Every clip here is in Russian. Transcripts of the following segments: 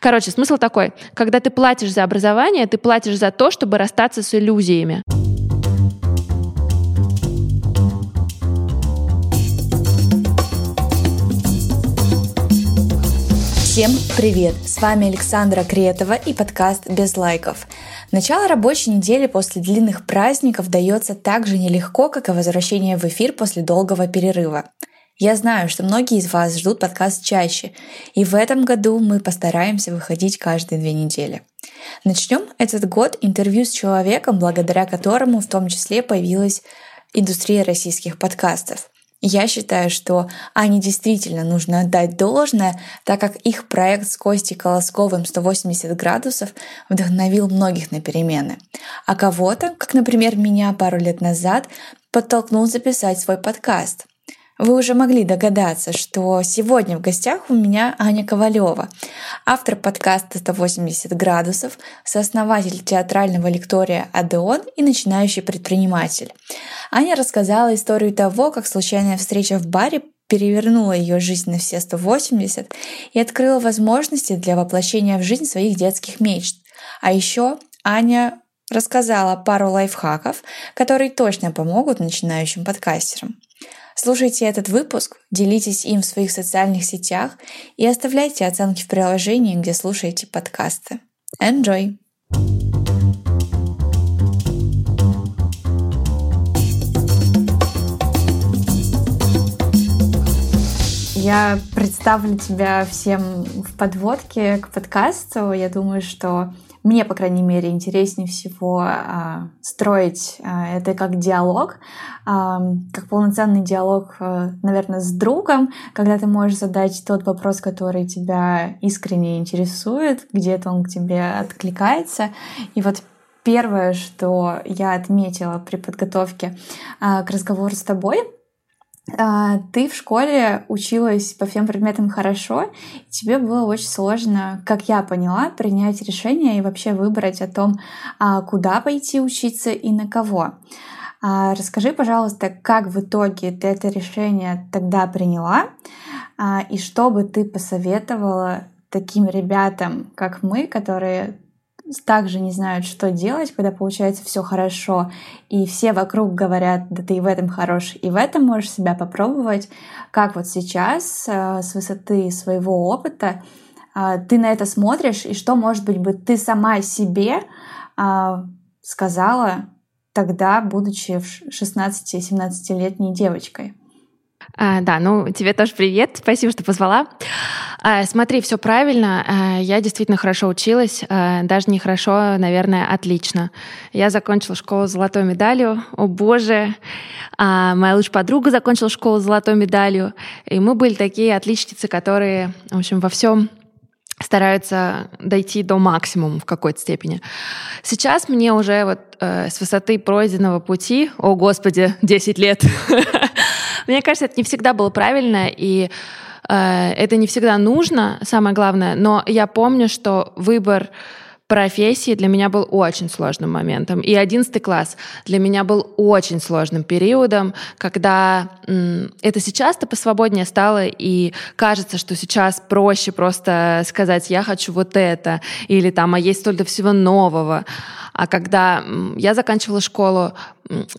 Короче, смысл такой. Когда ты платишь за образование, ты платишь за то, чтобы расстаться с иллюзиями. Всем привет! С вами Александра Кретова и подкаст «Без лайков». Начало рабочей недели после длинных праздников дается так же нелегко, как и возвращение в эфир после долгого перерыва. Я знаю, что многие из вас ждут подкаст чаще, и в этом году мы постараемся выходить каждые две недели. Начнем этот год интервью с человеком, благодаря которому в том числе появилась индустрия российских подкастов. Я считаю, что Ане действительно нужно отдать должное, так как их проект с Костей Колосковым «180 градусов» вдохновил многих на перемены. А кого-то, как, например, меня пару лет назад, подтолкнул записать свой подкаст. Вы уже могли догадаться, что сегодня в гостях у меня Аня Ковалева, автор подкаста «180 градусов», сооснователь театрального лектория «Адеон» и начинающий предприниматель. Аня рассказала историю того, как случайная встреча в баре перевернула ее жизнь на все 180 и открыла возможности для воплощения в жизнь своих детских мечт. А еще Аня рассказала пару лайфхаков, которые точно помогут начинающим подкастерам. Слушайте этот выпуск, делитесь им в своих социальных сетях и оставляйте оценки в приложении, где слушаете подкасты. Enjoy! Я представлю тебя всем в подводке к подкасту. Я думаю, что мне, по крайней мере, интереснее всего а, строить а, это как диалог, а, как полноценный диалог, а, наверное, с другом, когда ты можешь задать тот вопрос, который тебя искренне интересует, где-то он к тебе откликается. И вот первое, что я отметила при подготовке а, к разговору с тобой — ты в школе училась по всем предметам хорошо, и тебе было очень сложно, как я поняла, принять решение и вообще выбрать о том, а, куда пойти учиться и на кого. А, расскажи, пожалуйста, как в итоге ты это решение тогда приняла, и что бы ты посоветовала таким ребятам, как мы, которые также не знают, что делать, когда получается все хорошо, и все вокруг говорят, да ты и в этом хорош, и в этом можешь себя попробовать, как вот сейчас э, с высоты своего опыта э, ты на это смотришь, и что, может быть, бы ты сама себе э, сказала тогда, будучи 16-17-летней девочкой. А, да, ну тебе тоже привет, спасибо, что позвала. А, смотри, все правильно, а, я действительно хорошо училась, а, даже не хорошо, наверное, отлично. Я закончила школу с золотой медалью, о боже, моя лучшая подруга закончила школу с золотой медалью, и мы были такие отличницы, которые, в общем, во всем стараются дойти до максимума в какой-то степени. Сейчас мне уже вот э, с высоты пройденного пути, о господи, 10 лет, Мне кажется, это не всегда было правильно, и это не всегда нужно, самое главное. Но я помню, что выбор профессии для меня был очень сложным моментом. И одиннадцатый класс для меня был очень сложным периодом, когда это сейчас-то посвободнее стало, и кажется, что сейчас проще просто сказать «я хочу вот это», или там «а есть столько всего нового». А когда я заканчивала школу,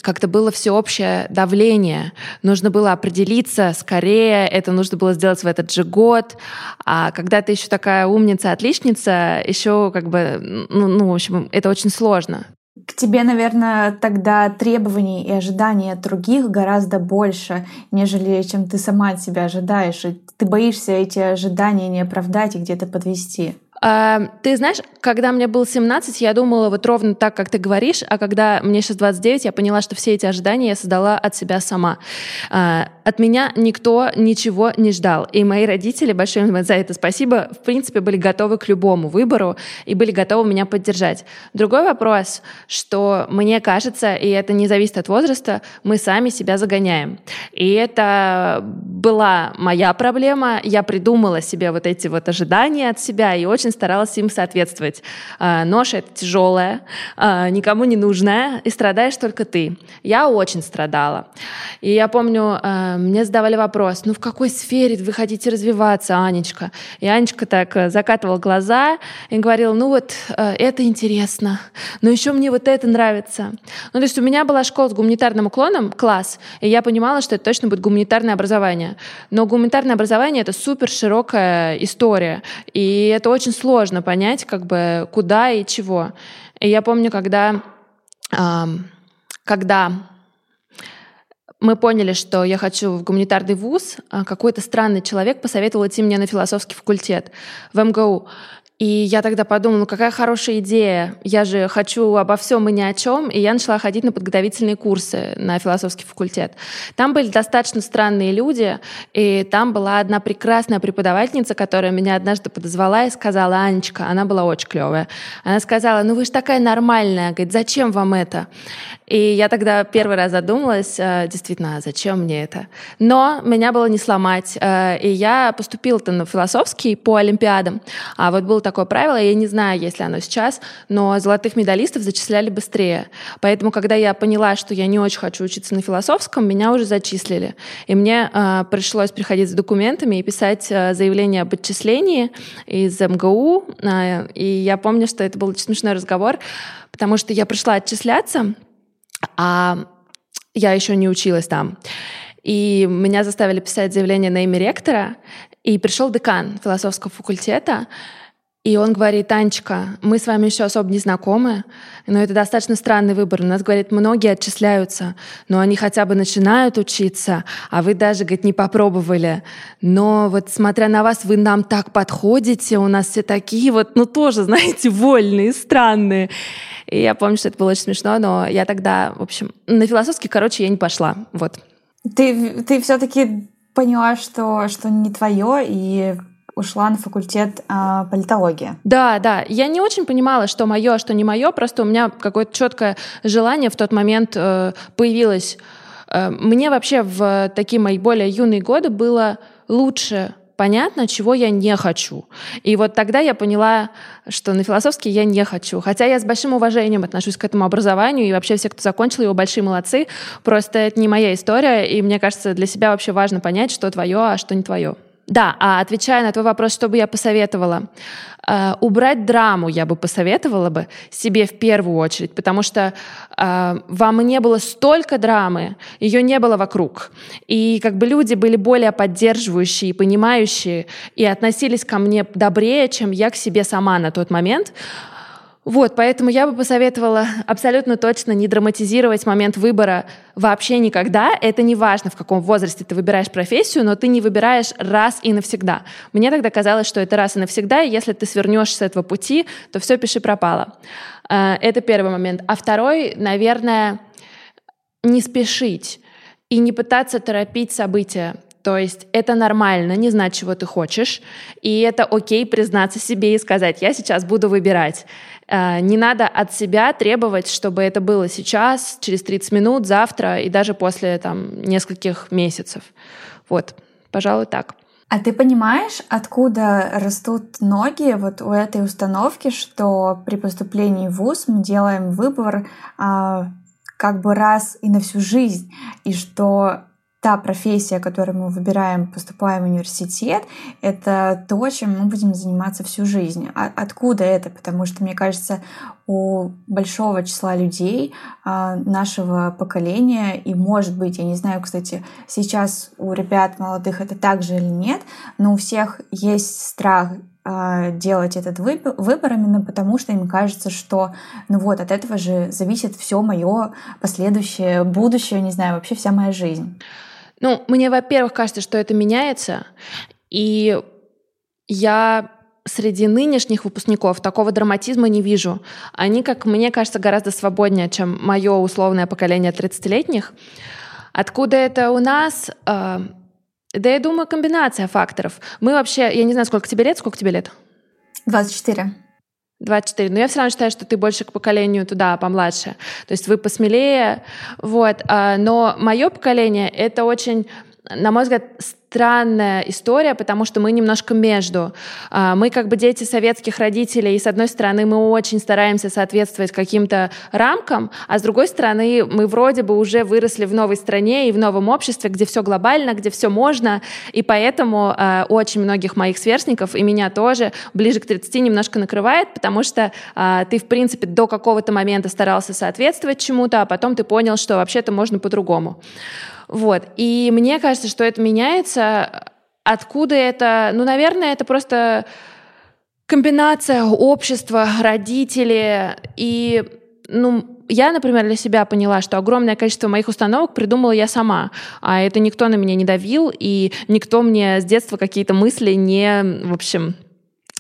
как-то было всеобщее давление. Нужно было определиться скорее, это нужно было сделать в этот же год. А когда ты еще такая умница, отличница, еще как бы, ну, ну в общем, это очень сложно. К тебе, наверное, тогда требований и ожиданий от других гораздо больше, нежели чем ты сама от себя ожидаешь. И ты боишься эти ожидания не оправдать и где-то подвести. А, ты знаешь, когда мне было 17, я думала вот ровно так, как ты говоришь, а когда мне сейчас 29, я поняла, что все эти ожидания я создала от себя сама. От меня никто ничего не ждал. И мои родители, большое им за это спасибо, в принципе, были готовы к любому выбору и были готовы меня поддержать. Другой вопрос, что мне кажется, и это не зависит от возраста, мы сами себя загоняем. И это была моя проблема. Я придумала себе вот эти вот ожидания от себя и очень старалась им соответствовать. А, Ноша — это тяжелая, а, никому не нужная, и страдаешь только ты. Я очень страдала. И я помню, а, мне задавали вопрос, ну в какой сфере вы хотите развиваться, Анечка? И Анечка так э, закатывала глаза и говорила, ну вот э, это интересно, но еще мне вот это нравится. Ну то есть у меня была школа с гуманитарным уклоном, класс, и я понимала, что это точно будет гуманитарное образование. Но гуманитарное образование — это супер широкая история, и это очень сложно понять, как бы куда и чего. И я помню, когда, когда мы поняли, что я хочу в гуманитарный вуз, а какой-то странный человек посоветовал идти мне на философский факультет в МГУ. И я тогда подумала, ну какая хорошая идея, я же хочу обо всем и ни о чем, и я начала ходить на подготовительные курсы на философский факультет. Там были достаточно странные люди, и там была одна прекрасная преподавательница, которая меня однажды подозвала и сказала, Анечка, она была очень клевая, она сказала, ну вы же такая нормальная, говорит, зачем вам это? И я тогда первый раз задумалась, э, действительно, а зачем мне это? Но меня было не сломать, э, и я поступила-то на философский по Олимпиадам, а вот был такое правило, я не знаю, есть ли оно сейчас, но золотых медалистов зачисляли быстрее. Поэтому, когда я поняла, что я не очень хочу учиться на философском, меня уже зачислили. И мне э, пришлось приходить с документами и писать э, заявление об отчислении из МГУ. Э, и я помню, что это был очень смешной разговор, потому что я пришла отчисляться, а я еще не училась там. И меня заставили писать заявление на имя ректора, и пришел декан философского факультета, и он говорит, Анечка, мы с вами еще особо не знакомы, но это достаточно странный выбор. У нас, говорит, многие отчисляются, но они хотя бы начинают учиться, а вы даже, говорит, не попробовали. Но вот смотря на вас, вы нам так подходите, у нас все такие вот, ну тоже, знаете, вольные, странные. И я помню, что это было очень смешно, но я тогда, в общем, на философский, короче, я не пошла. Вот. Ты, ты все-таки поняла, что, что не твое, и ушла на факультет э, политологии. Да, да. Я не очень понимала, что мое, что не мое. Просто у меня какое-то четкое желание в тот момент э, появилось. Э, мне вообще в такие мои более юные годы было лучше понятно, чего я не хочу. И вот тогда я поняла, что на философский я не хочу. Хотя я с большим уважением отношусь к этому образованию, и вообще все, кто закончил его, большие молодцы. Просто это не моя история, и мне кажется, для себя вообще важно понять, что твое, а что не твое. Да, а отвечая на твой вопрос, что бы я посоветовала? Э, убрать драму я бы посоветовала бы себе в первую очередь, потому что э, вам не было столько драмы, ее не было вокруг. И как бы люди были более поддерживающие, понимающие и относились ко мне добрее, чем я к себе сама на тот момент. Вот, поэтому я бы посоветовала абсолютно точно не драматизировать момент выбора вообще никогда. Это не важно, в каком возрасте ты выбираешь профессию, но ты не выбираешь раз и навсегда. Мне тогда казалось, что это раз и навсегда, и если ты свернешь с этого пути, то все пиши пропало. Э, это первый момент. А второй, наверное, не спешить и не пытаться торопить события. То есть это нормально не знать, чего ты хочешь, и это окей признаться себе и сказать, я сейчас буду выбирать. Э, не надо от себя требовать, чтобы это было сейчас, через 30 минут, завтра и даже после там, нескольких месяцев. Вот, пожалуй, так. А ты понимаешь, откуда растут ноги вот у этой установки, что при поступлении в ВУЗ мы делаем выбор а, как бы раз и на всю жизнь, и что та профессия, которую мы выбираем, поступая в университет, это то, чем мы будем заниматься всю жизнь. А откуда это? Потому что, мне кажется, у большого числа людей а, нашего поколения, и, может быть, я не знаю, кстати, сейчас у ребят молодых это так же или нет, но у всех есть страх а, делать этот выбор, именно потому, что им кажется, что ну вот от этого же зависит все мое последующее будущее, не знаю, вообще вся моя жизнь. Ну, мне, во-первых, кажется, что это меняется, и я среди нынешних выпускников такого драматизма не вижу. Они, как мне кажется, гораздо свободнее, чем мое условное поколение 30-летних. Откуда это у нас? А, да я думаю, комбинация факторов. Мы вообще, я не знаю, сколько тебе лет, сколько тебе лет? 24. 24. Но я все равно считаю, что ты больше к поколению туда помладше. То есть вы посмелее. Вот. А, но мое поколение — это очень, на мой взгляд, странная история, потому что мы немножко между. А, мы как бы дети советских родителей, и с одной стороны мы очень стараемся соответствовать каким-то рамкам, а с другой стороны мы вроде бы уже выросли в новой стране и в новом обществе, где все глобально, где все можно, и поэтому э, очень многих моих сверстников, и меня тоже, ближе к 30 немножко накрывает, потому что э, ты, в принципе, до какого-то момента старался соответствовать чему-то, а потом ты понял, что вообще-то можно по-другому. Вот. И мне кажется, что это меняется. Откуда это? Ну, наверное, это просто комбинация общества, родители и ну, я, например, для себя поняла, что огромное количество моих установок придумала я сама, а это никто на меня не давил, и никто мне с детства какие-то мысли не, в общем,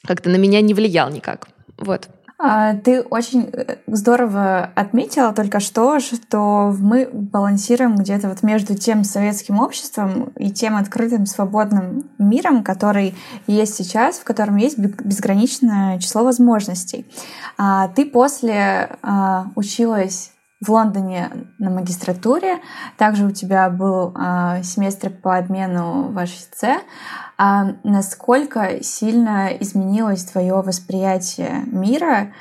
как-то на меня не влиял никак. Вот. А, ты очень э, здорово отметила только что, что мы балансируем где-то вот между тем советским обществом и тем открытым свободным миром, который есть сейчас, в котором есть безграничное число возможностей. А, ты после а, училась в Лондоне на магистратуре. Также у тебя был э, семестр по обмену в HSC. А насколько сильно изменилось твое восприятие мира?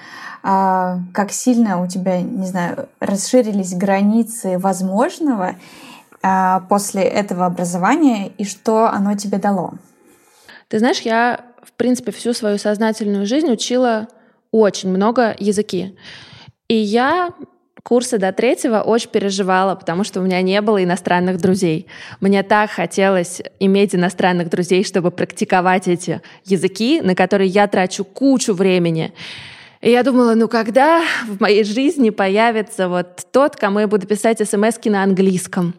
А, как сильно у тебя, не знаю, расширились границы возможного а, после этого образования и что оно тебе дало? Ты знаешь, я, в принципе, всю свою сознательную жизнь учила очень много языки. И я курсы до третьего очень переживала, потому что у меня не было иностранных друзей. Мне так хотелось иметь иностранных друзей, чтобы практиковать эти языки, на которые я трачу кучу времени. И я думала, ну когда в моей жизни появится вот тот, кому я буду писать смс на английском.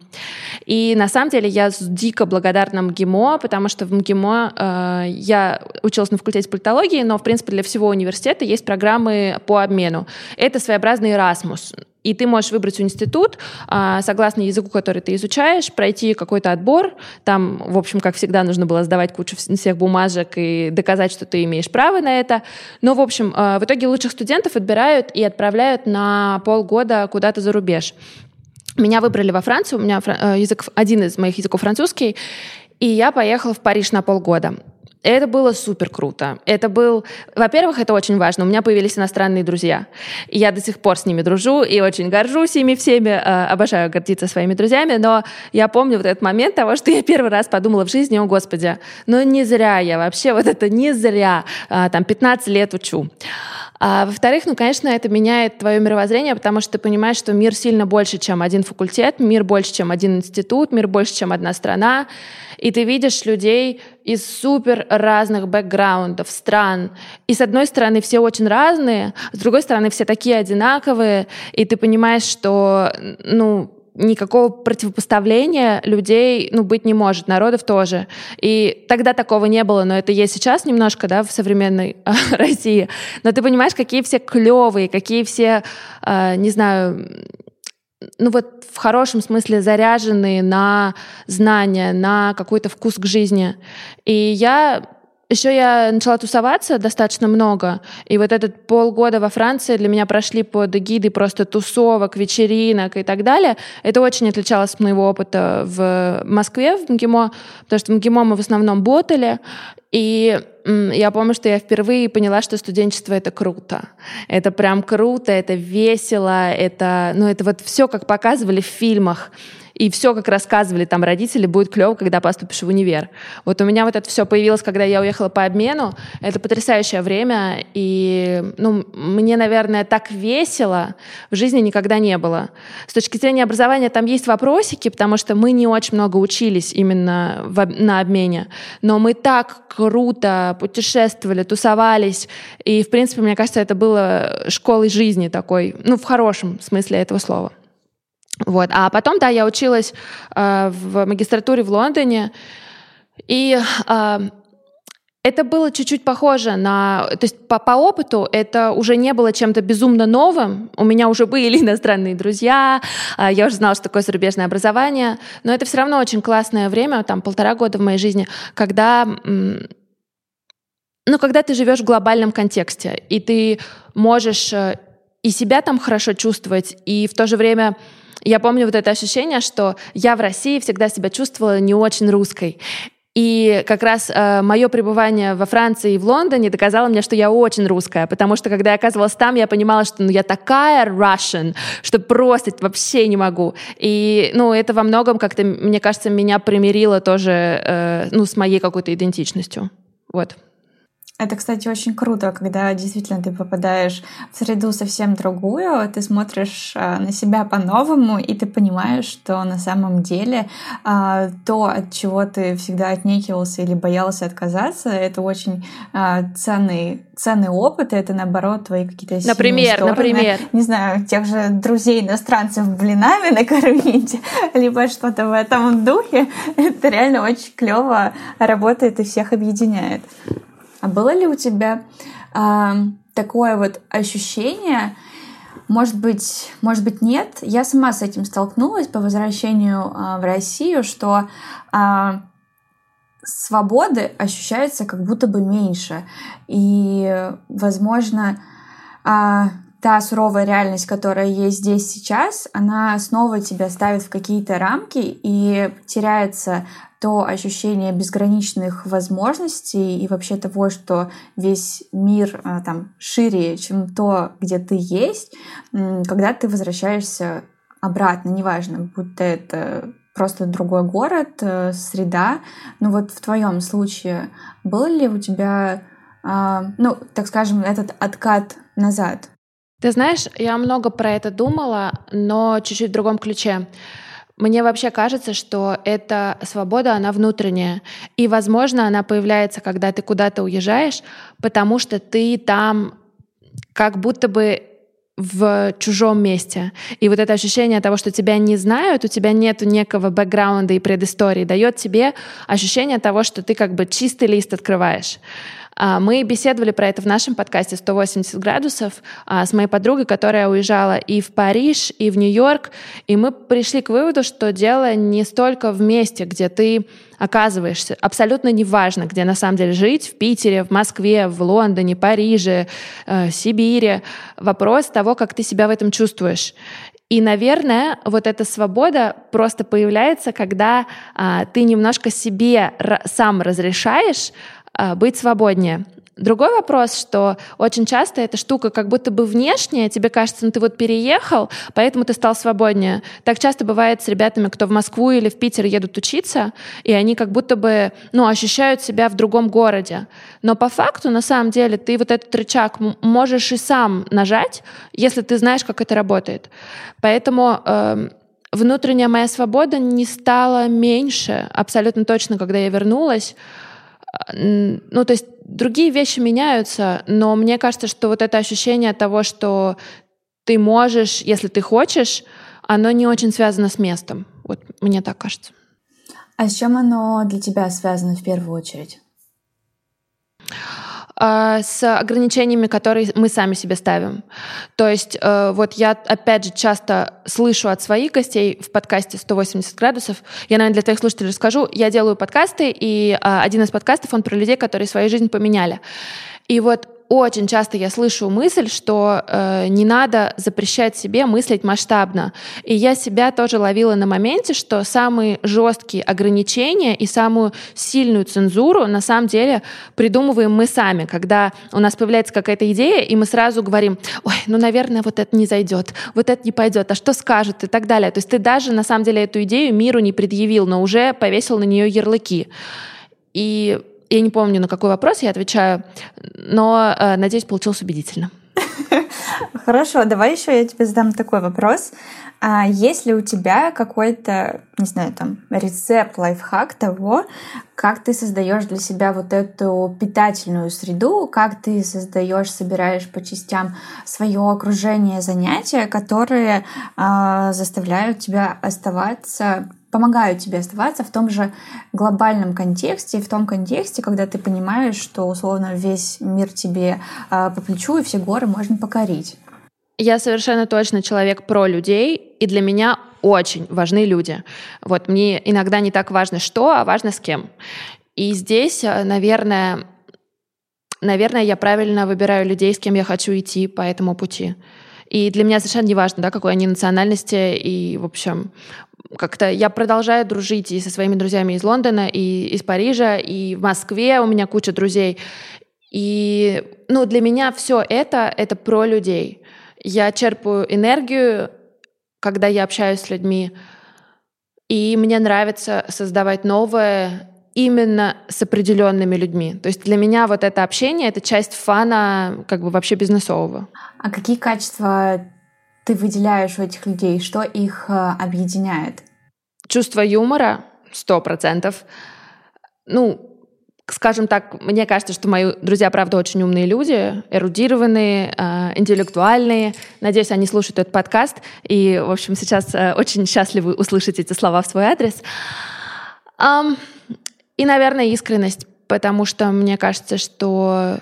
И на самом деле я дико благодарна МГИМО, потому что в МГИМО э, я училась на факультете политологии, но, в принципе, для всего университета есть программы по обмену. Это своеобразный Erasmus. И ты можешь выбрать институт, а, согласно языку, который ты изучаешь, пройти какой-то отбор. Там, в общем, как всегда, нужно было сдавать кучу всех бумажек и доказать, что ты имеешь право на это. Но, в общем, а, в итоге лучших студентов отбирают и отправляют на полгода куда-то за рубеж. Меня выбрали во Францию, у меня э, язык, один из моих языков французский, и я поехала в Париж на полгода. Это было супер круто. Это был, во-первых, это очень важно. У меня появились иностранные друзья. Я до сих пор с ними дружу и очень горжусь ими всеми. Э, обожаю гордиться своими друзьями. Но я помню вот этот момент того, что я первый раз подумала в жизни, о господи, ну не зря я вообще, вот это не зря. Э, там 15 лет учу. А, во-вторых, ну, конечно, это меняет твое мировоззрение, потому что ты понимаешь, что мир сильно больше, чем один факультет, мир больше, чем один институт, мир больше, чем одна страна. И ты видишь людей из супер разных бэкграундов, стран. И с одной стороны все очень разные, с другой стороны все такие одинаковые, и ты понимаешь, что, ну, никакого противопоставления людей ну, быть не может, народов тоже. И тогда такого не было, но это есть сейчас немножко, да, в современной э, России. Но ты понимаешь, какие все клевые, какие все, э, не знаю, ну вот в хорошем смысле заряженные на знания, на какой-то вкус к жизни. И я еще я начала тусоваться достаточно много, и вот этот полгода во Франции для меня прошли под эгидой просто тусовок, вечеринок и так далее. Это очень отличалось от моего опыта в Москве, в МГИМО, потому что в МГИМО мы в основном ботали, и я помню, что я впервые поняла, что студенчество — это круто. Это прям круто, это весело, это, ну, это вот все, как показывали в фильмах и все, как рассказывали там родители, будет клево, когда поступишь в универ. Вот у меня вот это все появилось, когда я уехала по обмену. Это потрясающее время, и ну, мне, наверное, так весело в жизни никогда не было. С точки зрения образования там есть вопросики, потому что мы не очень много учились именно в, на обмене, но мы так круто путешествовали, тусовались, и, в принципе, мне кажется, это было школой жизни такой, ну, в хорошем смысле этого слова. Вот. А потом, да, я училась э, в магистратуре в Лондоне, и э, это было чуть-чуть похоже на... То есть по, по опыту это уже не было чем-то безумно новым. У меня уже были иностранные друзья, э, я уже знала, что такое зарубежное образование, но это все равно очень классное время, там полтора года в моей жизни, когда... Ну, когда ты живешь в глобальном контексте, и ты можешь э, и себя там хорошо чувствовать, и в то же время я помню вот это ощущение, что я в России всегда себя чувствовала не очень русской. И как раз э, мое пребывание во Франции и в Лондоне доказало мне, что я очень русская, потому что когда я оказывалась там, я понимала, что ну, я такая Russian, что просто вообще не могу. И ну, это во многом как-то, мне кажется, меня примирило тоже э, ну, с моей какой-то идентичностью. Вот. Это, кстати, очень круто, когда действительно ты попадаешь в среду совсем другую, ты смотришь а, на себя по-новому, и ты понимаешь, что на самом деле а, то, от чего ты всегда отнекивался или боялся отказаться, это очень а, ценный, ценный опыт, и это, наоборот, твои какие-то сильные Например, стороны. например. Не знаю, тех же друзей иностранцев блинами накормить, либо что-то в этом духе. Это реально очень клево работает и всех объединяет. А было ли у тебя э, такое вот ощущение, может быть, может быть нет, я сама с этим столкнулась по возвращению э, в Россию, что э, свободы ощущается как будто бы меньше. И, возможно, э, та суровая реальность, которая есть здесь сейчас, она снова тебя ставит в какие-то рамки и теряется то ощущение безграничных возможностей и вообще того, что весь мир а, там шире, чем то, где ты есть, когда ты возвращаешься обратно, неважно, будто это просто другой город, э, среда. Но вот в твоем случае был ли у тебя, а, ну, так скажем, этот откат назад? Ты знаешь, я много про это думала, но чуть-чуть в другом ключе. Мне вообще кажется, что эта свобода, она внутренняя. И, возможно, она появляется, когда ты куда-то уезжаешь, потому что ты там как будто бы в чужом месте. И вот это ощущение того, что тебя не знают, у тебя нет некого бэкграунда и предыстории, дает тебе ощущение того, что ты как бы чистый лист открываешь. А, мы беседовали про это в нашем подкасте «180 градусов» а, с моей подругой, которая уезжала и в Париж, и в Нью-Йорк, и мы пришли к выводу, что дело не столько в месте, где ты оказываешься. Абсолютно неважно, где на самом деле жить, в Питере, в Москве, в Лондоне, Париже, э, Сибири. Вопрос того, как ты себя в этом чувствуешь. И, наверное, вот эта свобода просто появляется, когда а, ты немножко себе сам разрешаешь быть свободнее. Другой вопрос, что очень часто эта штука как будто бы внешняя, тебе кажется, ну ты вот переехал, поэтому ты стал свободнее. Так часто бывает с ребятами, кто в Москву или в Питер едут учиться, и они как будто бы ну, ощущают себя в другом городе. Но по факту, на самом деле, ты вот этот рычаг можешь и сам нажать, если ты знаешь, как это работает. Поэтому э, внутренняя моя свобода не стала меньше, абсолютно точно, когда я вернулась. Ну, то есть другие вещи меняются, но мне кажется, что вот это ощущение того, что ты можешь, если ты хочешь, оно не очень связано с местом. Вот мне так кажется. А с чем оно для тебя связано в первую очередь? А, с ограничениями, которые мы сами себе ставим. То есть э, вот я, опять же, часто слышу от своих гостей в подкасте «180 градусов», я, наверное, для твоих слушателей расскажу, я делаю подкасты, и а, один из подкастов, он про людей, которые свою жизнь поменяли. И вот очень часто я слышу мысль, что э, не надо запрещать себе мыслить масштабно. И я себя тоже ловила на моменте, что самые жесткие ограничения и самую сильную цензуру на самом деле придумываем мы сами, когда у нас появляется какая-то идея, и мы сразу говорим, ой, ну, наверное, вот это не зайдет, вот это не пойдет, а что скажут и так далее. То есть ты даже на самом деле эту идею миру не предъявил, но уже повесил на нее ярлыки. И я не помню, на какой вопрос я отвечаю, но э, надеюсь, получилось убедительно. Хорошо, давай еще я тебе задам такой вопрос. А есть ли у тебя какой-то, не знаю, там, рецепт, лайфхак того, как ты создаешь для себя вот эту питательную среду, как ты создаешь, собираешь по частям свое окружение занятия, которые а, заставляют тебя оставаться помогают тебе оставаться в том же глобальном контексте, в том контексте, когда ты понимаешь, что условно весь мир тебе э, по плечу и все горы можно покорить. Я совершенно точно человек про людей, и для меня очень важны люди. Вот мне иногда не так важно что, а важно с кем. И здесь, э, наверное, наверное, я правильно выбираю людей, с кем я хочу идти по этому пути. И для меня совершенно не важно, да, какой они национальности, и, в общем, как-то я продолжаю дружить и со своими друзьями из Лондона, и из Парижа, и в Москве у меня куча друзей. И ну, для меня все это — это про людей. Я черпаю энергию, когда я общаюсь с людьми, и мне нравится создавать новое именно с определенными людьми. То есть для меня вот это общение — это часть фана как бы вообще бизнесового. А какие качества ты выделяешь у этих людей? Что их э, объединяет? Чувство юмора — сто процентов. Ну, скажем так, мне кажется, что мои друзья, правда, очень умные люди, эрудированные, э, интеллектуальные. Надеюсь, они слушают этот подкаст и, в общем, сейчас э, очень счастливы услышать эти слова в свой адрес. И, наверное, искренность, потому что мне кажется, что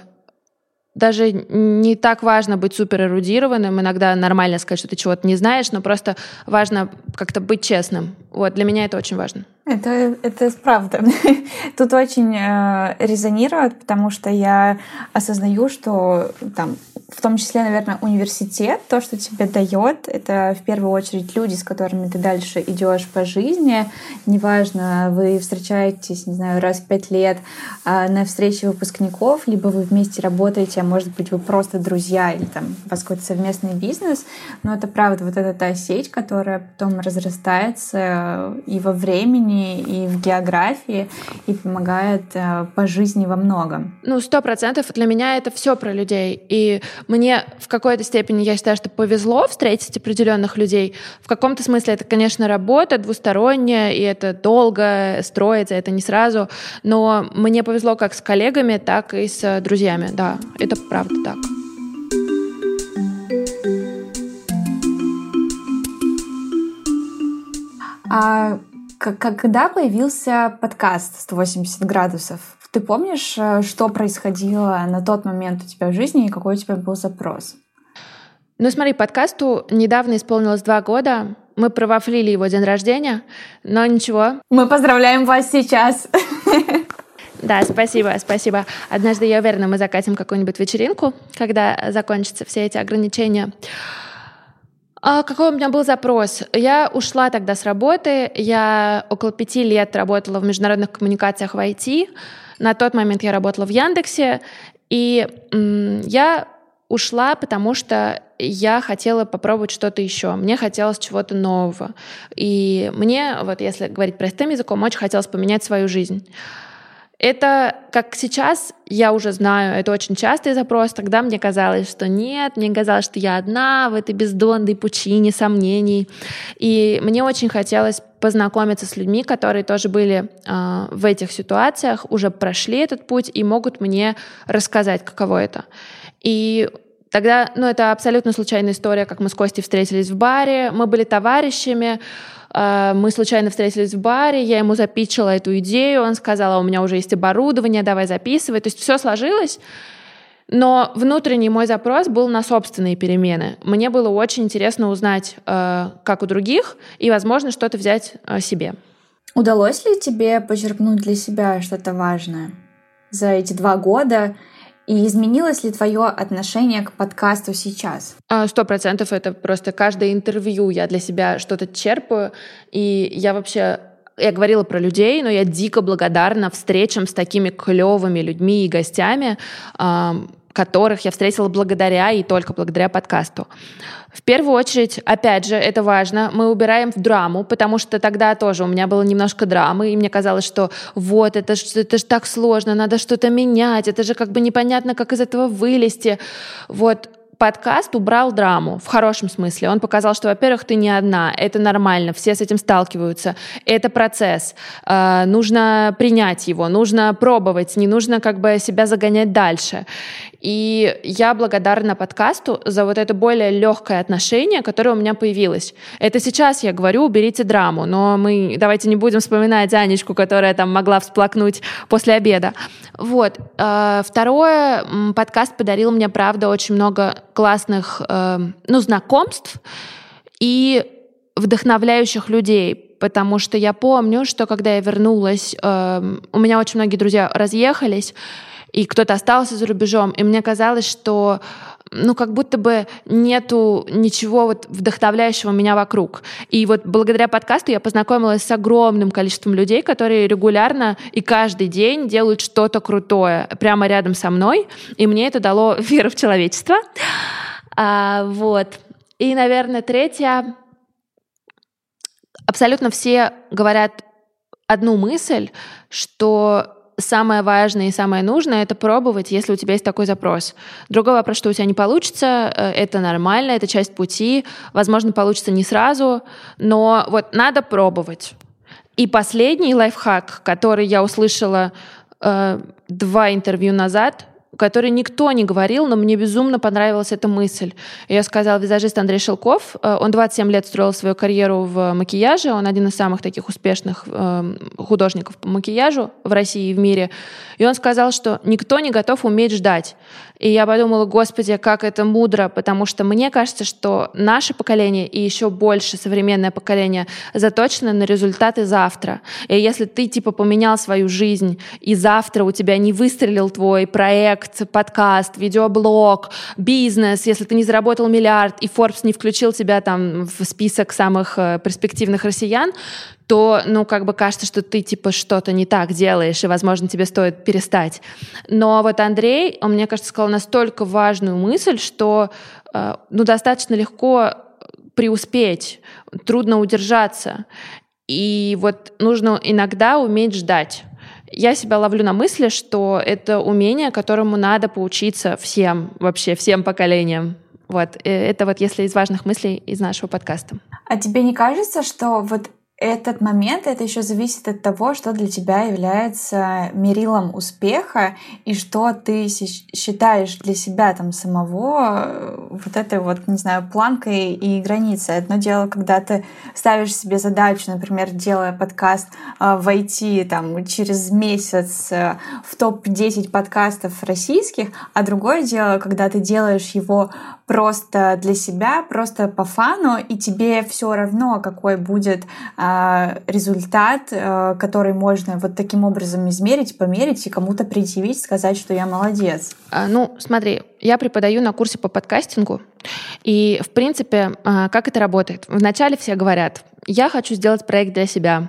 даже не так важно быть супер эрудированным, иногда нормально сказать, что ты чего-то не знаешь, но просто важно как-то быть честным. Вот, для меня это очень важно. Это, это правда. Тут очень э, резонирует, потому что я осознаю, что там, в том числе, наверное, университет, то, что тебе дает, это в первую очередь люди, с которыми ты дальше идешь по жизни. Неважно, вы встречаетесь, не знаю, раз в пять лет э, на встрече выпускников, либо вы вместе работаете, а может быть, вы просто друзья или там у вас какой-то совместный бизнес. Но это правда, вот эта та сеть, которая потом разрастается и во времени, и в географии, и помогает э, по жизни во многом. Ну, сто процентов. Для меня это все про людей. И мне в какой-то степени, я считаю, что повезло встретить определенных людей. В каком-то смысле это, конечно, работа двусторонняя, и это долго строится, это не сразу. Но мне повезло как с коллегами, так и с друзьями. Да, это правда так. А когда появился подкаст «180 градусов», ты помнишь, э, что происходило на тот момент у тебя в жизни и какой у тебя был запрос? Ну смотри, подкасту недавно исполнилось два года. Мы провафлили его день рождения, но ничего. Мы поздравляем вас сейчас. Да, спасибо, спасибо. Однажды, я уверена, мы закатим какую-нибудь вечеринку, когда закончатся все эти ограничения. А какой у меня был запрос? Я ушла тогда с работы. Я около пяти лет работала в международных коммуникациях в IT. На тот момент я работала в Яндексе. И я ушла, потому что я хотела попробовать что-то еще. Мне хотелось чего-то нового. И мне, вот если говорить простым языком, очень хотелось поменять свою жизнь. Это, как сейчас, я уже знаю, это очень частый запрос. Тогда мне казалось, что нет, мне казалось, что я одна в этой бездонной пучине сомнений. И мне очень хотелось познакомиться с людьми, которые тоже были э, в этих ситуациях, уже прошли этот путь и могут мне рассказать, каково это. И Тогда, ну, это абсолютно случайная история, как мы с Костей встретились в баре. Мы были товарищами, мы случайно встретились в баре, я ему запичила эту идею, он сказал, «А у меня уже есть оборудование, давай записывай. То есть все сложилось, но внутренний мой запрос был на собственные перемены. Мне было очень интересно узнать, а, как у других, и, возможно, что-то взять себе. Удалось ли тебе почерпнуть для себя что-то важное за эти два года? И изменилось ли твое отношение к подкасту сейчас? А, сто процентов это просто каждое интервью. Я для себя что-то черпаю, и я вообще я говорила про людей, но я дико благодарна встречам с такими клевыми людьми и гостями, которых я встретила благодаря и только благодаря подкасту. В первую очередь, опять же, это важно, мы убираем в драму, потому что тогда тоже у меня было немножко драмы, и мне казалось, что вот, это же это ж так сложно, надо что-то менять, это же как бы непонятно, как из этого вылезти. Вот, подкаст убрал драму в хорошем смысле. Он показал, что, во-первых, ты не одна, это нормально, все с этим сталкиваются, это процесс, э, нужно принять его, нужно пробовать, не нужно как бы себя загонять дальше. И я благодарна подкасту за вот это более легкое отношение, которое у меня появилось. Это сейчас я говорю, уберите драму, но мы давайте не будем вспоминать Анечку, которая там могла всплакнуть после обеда. Вот. А, второе, подкаст подарил мне, правда, очень много классных, эм, ну, знакомств и вдохновляющих людей, потому что я помню, что когда я вернулась, эм, у меня очень многие друзья разъехались, и кто-то остался за рубежом. И мне казалось, что ну, как будто бы нету ничего вот вдохновляющего меня вокруг. И вот благодаря подкасту я познакомилась с огромным количеством людей, которые регулярно и каждый день делают что-то крутое прямо рядом со мной, и мне это дало веру в человечество. А, вот. И, наверное, третье. Абсолютно все говорят одну мысль, что самое важное и самое нужное — это пробовать, если у тебя есть такой запрос. Другой вопрос, что у тебя не получится, э, это нормально, это часть пути. Возможно, получится не сразу, но вот надо пробовать. И последний лайфхак, который я услышала э, два интервью назад, который никто не говорил, но мне безумно понравилась эта мысль. Ее сказал визажист Андрей Шелков. Э, он 27 лет строил свою карьеру в макияже. Он один из самых таких успешных э, художников по макияжу в России и в мире. И он сказал, что никто не готов уметь ждать. И я подумала, господи, как это мудро, потому что мне кажется, что наше поколение и еще больше современное поколение заточено на результаты завтра. И если ты типа поменял свою жизнь, и завтра у тебя не выстрелил твой проект, подкаст, видеоблог, бизнес, если ты не заработал миллиард, и Forbes не включил тебя там в список самых э, перспективных россиян, то, ну, как бы кажется, что ты, типа, что-то не так делаешь, и, возможно, тебе стоит перестать. Но вот Андрей, он, мне кажется, сказал настолько важную мысль, что, э, ну, достаточно легко преуспеть, трудно удержаться. И вот нужно иногда уметь ждать. Я себя ловлю на мысли, что это умение, которому надо поучиться всем, вообще всем поколениям. Вот, э, это вот если из важных мыслей из нашего подкаста. А тебе не кажется, что вот этот момент, это еще зависит от того, что для тебя является мерилом успеха и что ты считаешь для себя там самого э, вот этой вот, не знаю, планкой и границей. Одно дело, когда ты ставишь себе задачу, например, делая подкаст, э, войти там через месяц э, в топ-10 подкастов российских, а другое дело, когда ты делаешь его просто для себя, просто по фану, и тебе все равно, какой будет э, результат, э, который можно вот таким образом измерить, померить и кому-то предъявить, сказать, что я молодец. А, ну, смотри, я преподаю на курсе по подкастингу, и, в принципе, э, как это работает? Вначале все говорят, я хочу сделать проект для себя.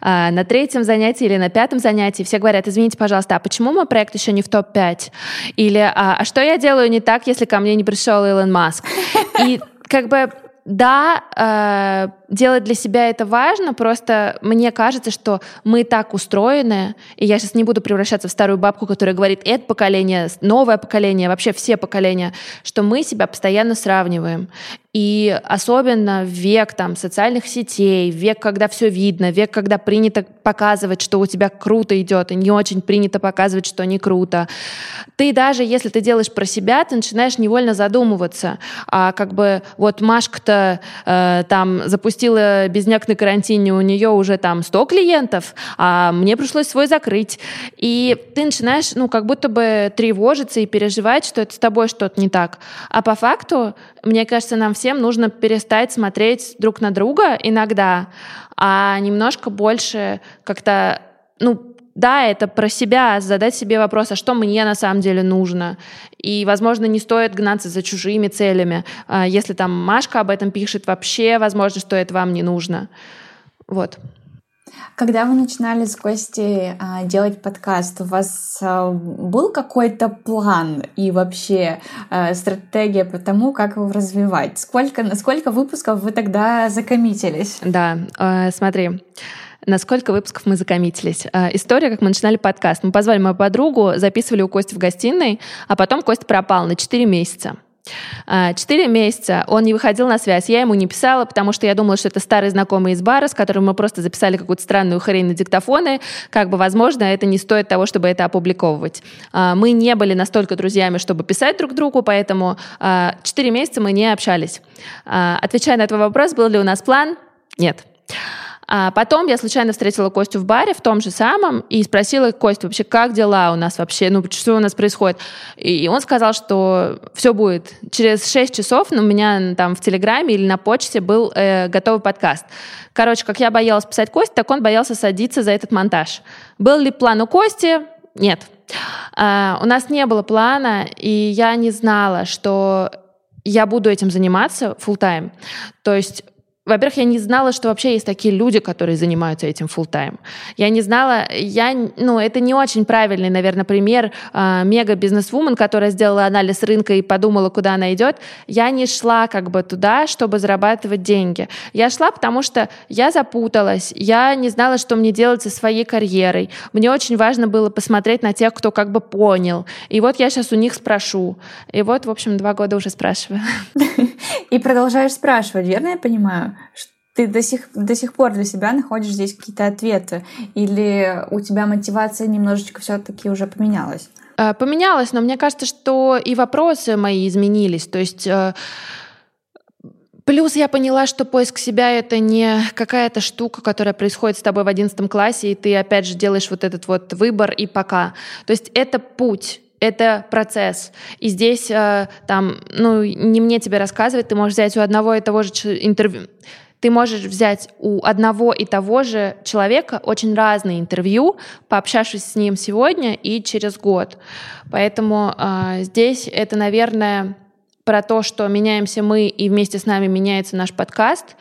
А, на третьем занятии или на пятом занятии все говорят, извините, пожалуйста, а почему мой проект еще не в топ-5? Или а, а что я делаю не так, если ко мне не пришел Илон Маск? И как бы да, э, делать для себя это важно, просто мне кажется, что мы так устроены, и я сейчас не буду превращаться в старую бабку, которая говорит, это поколение, новое поколение, вообще все поколения, что мы себя постоянно сравниваем. И особенно в век там, социальных сетей, век, когда все видно, век, когда принято показывать, что у тебя круто идет, и не очень принято показывать, что не круто. Ты даже, если ты делаешь про себя, ты начинаешь невольно задумываться. А как бы вот Машка-то э, там запустила безняк на карантине, у нее уже там 100 клиентов, а мне пришлось свой закрыть. И ты начинаешь, ну, как будто бы тревожиться и переживать, что это с тобой что-то не так. А по факту, мне кажется, нам всем нужно перестать смотреть друг на друга иногда, а немножко больше как-то, ну, да, это про себя, задать себе вопрос, а что мне на самом деле нужно. И, возможно, не стоит гнаться за чужими целями. А если там Машка об этом пишет, вообще, возможно, что это вам не нужно. Вот. Когда вы начинали с Костей а, делать подкаст, у вас а, был какой-то план и вообще а, стратегия по тому, как его развивать? Сколько, на сколько выпусков вы тогда закоммитились? Да, смотри. На сколько выпусков мы закоммитились? История, как мы начинали подкаст. Мы позвали мою подругу, записывали у Кости в гостиной, а потом Костя пропал на 4 месяца. А, четыре месяца он не выходил на связь. Я ему не писала, потому что я думала, что это старый знакомый из бара, с которым мы просто записали какую-то странную хрень на диктофоны. Как бы, возможно, это не стоит того, чтобы это опубликовывать. А, мы не были настолько друзьями, чтобы писать друг другу, поэтому а, четыре месяца мы не общались. Отвечая на твой вопрос, был ли у нас план? Нет. А потом я случайно встретила Костю в баре, в том же самом, и спросила Костю вообще, как дела у нас вообще, ну, что у нас происходит. И он сказал, что все будет. Через 6 часов у меня там в Телеграме или на почте был э, готовый подкаст. Короче, как я боялась писать Косте, так он боялся садиться за этот монтаж. Был ли план у Кости? Нет. А, у нас не было плана, и я не знала, что я буду этим заниматься full time. То есть во-первых, я не знала, что вообще есть такие люди, которые занимаются этим full time. Я не знала, я, ну, это не очень правильный, наверное, пример э, мега-бизнесвумен, которая сделала анализ рынка и подумала, куда она идет. Я не шла как бы туда, чтобы зарабатывать деньги. Я шла, потому что я запуталась, я не знала, что мне делать со своей карьерой. Мне очень важно было посмотреть на тех, кто как бы понял. И вот я сейчас у них спрошу. И вот, в общем, два года уже спрашиваю. И продолжаешь спрашивать, верно я понимаю? Ты до сих, до сих пор для себя находишь здесь какие-то ответы? Или у тебя мотивация немножечко все-таки уже поменялась? Э, поменялась, но мне кажется, что и вопросы мои изменились. То есть э, Плюс я поняла, что поиск себя — это не какая-то штука, которая происходит с тобой в одиннадцатом классе, и ты опять же делаешь вот этот вот выбор и пока. То есть это путь это процесс. И здесь э, там, ну, не мне тебе рассказывать, ты можешь взять у одного и того же интервью, ты можешь взять у одного и того же человека очень разные интервью, пообщавшись с ним сегодня и через год. Поэтому э, здесь это, наверное, про то, что меняемся мы и вместе с нами меняется наш подкаст.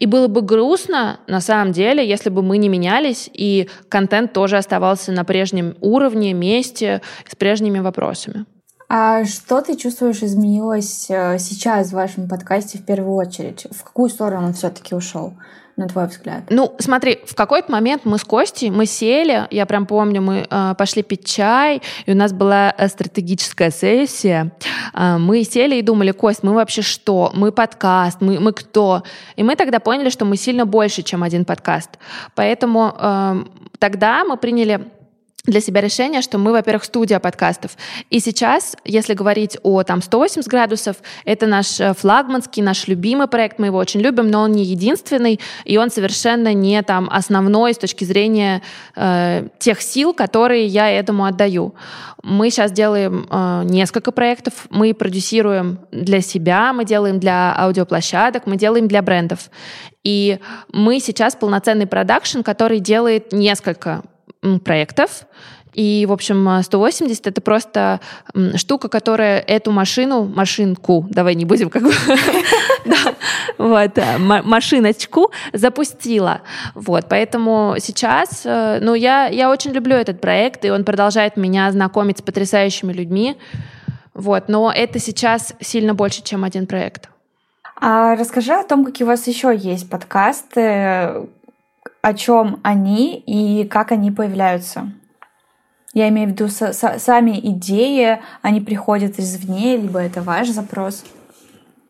И было бы грустно, на самом деле, если бы мы не менялись, и контент тоже оставался на прежнем уровне, месте, с прежними вопросами. А что ты чувствуешь изменилось э, сейчас в вашем подкасте в первую очередь? В какую сторону он все-таки ушел? На твой взгляд? Ну, смотри, в какой-то момент мы с Костей, мы сели, я прям помню, мы э, пошли пить чай, и у нас была э, стратегическая сессия. Э, мы сели и думали, Кость, мы вообще что? Мы подкаст, мы, мы кто? И мы тогда поняли, что мы сильно больше, чем один подкаст. Поэтому э, тогда мы приняли для себя решение, что мы, во-первых, студия подкастов. И сейчас, если говорить о там 180 градусов, это наш э, флагманский, наш любимый проект, мы его очень любим, но он не единственный, и он совершенно не там основной с точки зрения э, тех сил, которые я этому отдаю. Мы сейчас делаем э, несколько проектов, мы продюсируем для себя, мы делаем для аудиоплощадок, мы делаем для брендов. И мы сейчас полноценный продакшн, который делает несколько проектов. И, в общем, 180 это просто штука, которая эту машину, машинку, давай не будем как бы, вот, э, машиночку запустила. Вот, поэтому сейчас, э, ну, я, я очень люблю этот проект, и он продолжает меня знакомить с потрясающими людьми. Вот, но это сейчас сильно больше, чем один проект. А расскажи о том, какие у вас еще есть подкасты, о чем они и как они появляются. Я имею в виду сами идеи, они приходят извне, либо это ваш запрос.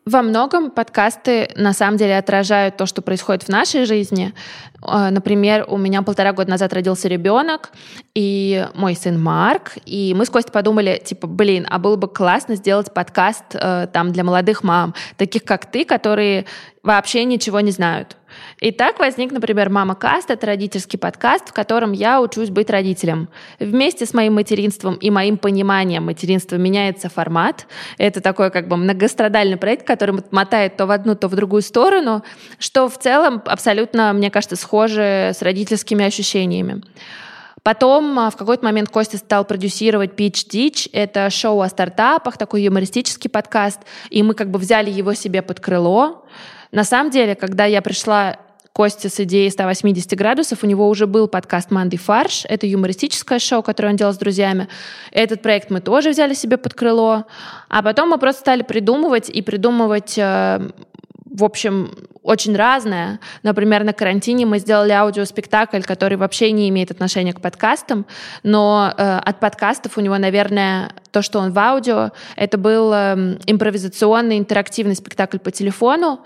Во многом подкасты на самом деле отражают то, что происходит в нашей жизни. Э, например, у меня полтора года назад родился ребенок, и мой сын Марк, и мы с Костей подумали, типа, блин, а было бы классно сделать подкаст э, там для молодых мам, таких как ты, которые вообще ничего не знают. И так возник, например, «Мама Каст». Это родительский подкаст, в котором я учусь быть родителем. Вместе с моим материнством и моим пониманием материнства меняется формат. Это такой как бы многострадальный проект, который мотает то в одну, то в другую сторону, что в целом абсолютно, мне кажется, схоже с родительскими ощущениями. Потом а, в какой-то момент Костя стал продюсировать Pitch Ditch. Это шоу о стартапах, такой юмористический подкаст. И мы как бы взяли его себе под крыло. На самом деле, когда я пришла Костя с идеей 180 градусов, у него уже был подкаст «Манды фарш». Это юмористическое шоу, которое он делал с друзьями. Этот проект мы тоже взяли себе под крыло. А потом мы просто стали придумывать и придумывать э, в общем, очень разное. Например, на карантине мы сделали аудиоспектакль, который вообще не имеет отношения к подкастам, но э, от подкастов у него, наверное, то, что он в аудио, это был э, импровизационный интерактивный спектакль по телефону,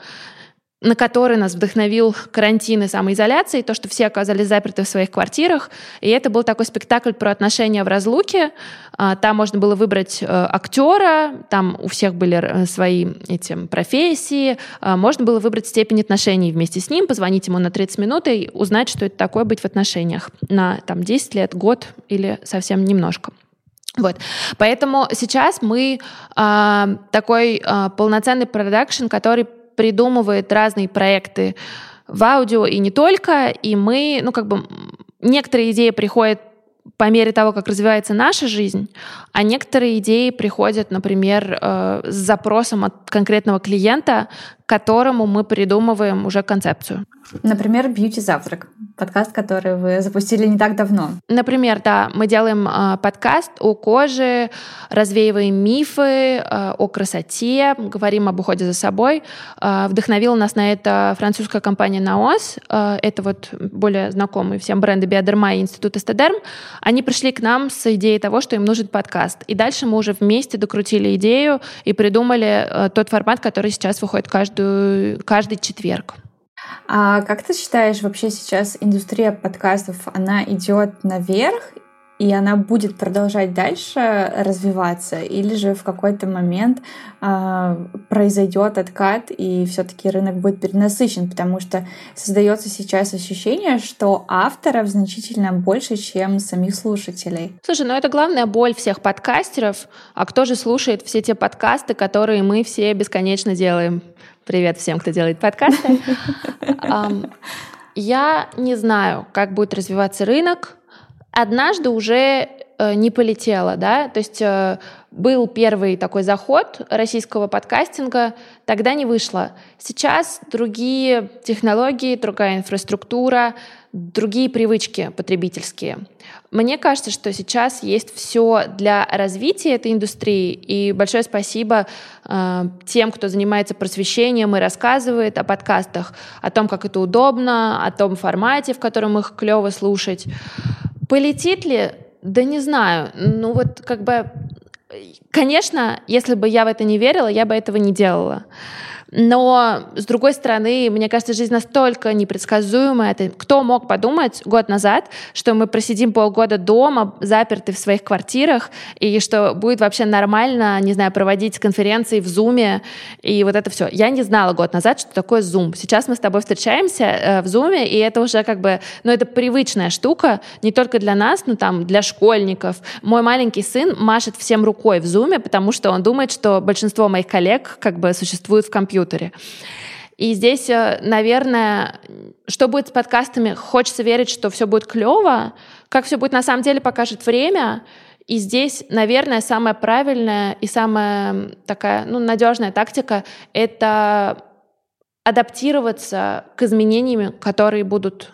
на который нас вдохновил карантин и самоизоляция, и то, что все оказались заперты в своих квартирах. И это был такой спектакль про отношения в разлуке. А, там можно было выбрать э, актера, там у всех были э, свои эти профессии. А, можно было выбрать степень отношений вместе с ним, позвонить ему на 30 минут и узнать, что это такое быть в отношениях на там, 10 лет, год или совсем немножко. Вот. Поэтому сейчас мы э, такой э, полноценный продакшн, который придумывает разные проекты в аудио и не только, и мы, ну, как бы, некоторые идеи приходят по мере того, как развивается наша жизнь, а некоторые идеи приходят, например, э, с запросом от конкретного клиента, которому мы придумываем уже концепцию. Например, «Бьюти-завтрак», подкаст, который вы запустили не так давно. Например, да, мы делаем э, подкаст о коже, развеиваем мифы э, о красоте, говорим об уходе за собой. Э, вдохновила нас на это французская компания Naos. Э, это вот более знакомые всем бренды Биодерма и Институт Эстедерм. Они пришли к нам с идеей того, что им нужен подкаст. И дальше мы уже вместе докрутили идею и придумали э, тот формат, который сейчас выходит каждую, каждый четверг. А как ты считаешь, вообще сейчас индустрия подкастов, она идет наверх и она будет продолжать дальше развиваться, или же в какой-то момент э, произойдет откат, и все-таки рынок будет перенасыщен, потому что создается сейчас ощущение, что авторов значительно больше, чем самих слушателей. Слушай, ну это главная боль всех подкастеров. А кто же слушает все те подкасты, которые мы все бесконечно делаем? Привет всем, кто делает подкасты. Я не знаю, как будет развиваться рынок однажды уже э, не полетело, да, то есть э, был первый такой заход российского подкастинга, тогда не вышло. Сейчас другие технологии, другая инфраструктура, другие привычки потребительские. Мне кажется, что сейчас есть все для развития этой индустрии, и большое спасибо э, тем, кто занимается просвещением и рассказывает о подкастах, о том, как это удобно, о том формате, в котором их клево слушать. Полетит ли? Да не знаю. Ну вот как бы, конечно, если бы я в это не верила, я бы этого не делала. Но, с другой стороны, мне кажется, жизнь настолько непредсказуемая. Это кто мог подумать год назад, что мы просидим полгода дома, заперты в своих квартирах, и что будет вообще нормально, не знаю, проводить конференции в Зуме, и вот это все. Я не знала год назад, что такое Zoom. Сейчас мы с тобой встречаемся э, в Зуме, и это уже как бы, ну, это привычная штука, не только для нас, но там для школьников. Мой маленький сын машет всем рукой в Зуме, потому что он думает, что большинство моих коллег как бы существуют в компьютере компьютере. И здесь, э, наверное, что будет с подкастами? Хочется верить, что все будет клево. Как все будет на самом деле, покажет время. И здесь, наверное, самая правильная и самая такая ну, надежная тактика — это адаптироваться к изменениям, которые будут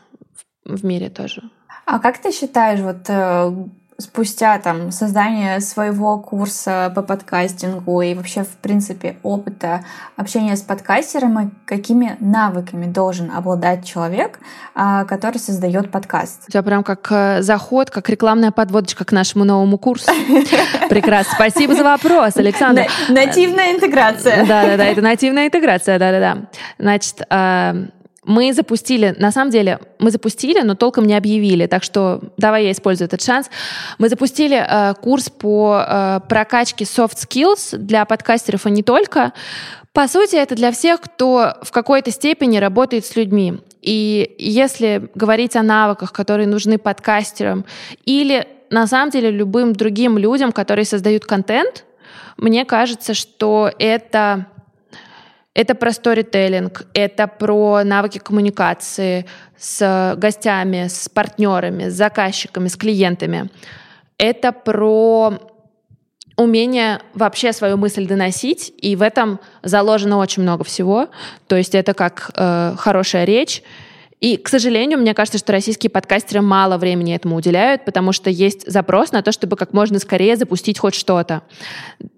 в мире тоже. А как ты считаешь, вот э, спустя там создание своего курса по подкастингу и вообще, в принципе, опыта общения с подкастерами, какими навыками должен обладать человек, а, который создает подкаст? У тебя прям как э, заход, как рекламная подводочка к нашему новому курсу. Прекрасно. Спасибо за вопрос, Александр. Нативная интеграция. Да-да-да, это нативная интеграция, да-да-да. Значит, э, мы запустили, на самом деле, мы запустили, но толком не объявили, так что давай я использую этот шанс. Мы запустили э, курс по э, прокачке soft skills для подкастеров и не только. По сути, это для всех, кто в какой-то степени работает с людьми. И если говорить о навыках, которые нужны подкастерам, или на самом деле любым другим людям, которые создают контент, мне кажется, что это это про сторителлинг, это про навыки коммуникации с гостями, с партнерами, с заказчиками, с клиентами. Это про умение вообще свою мысль доносить, и в этом заложено очень много всего. То есть это как э, хорошая речь. И, к сожалению, мне кажется, что российские подкастеры мало времени этому уделяют, потому что есть запрос на то, чтобы как можно скорее запустить хоть что-то.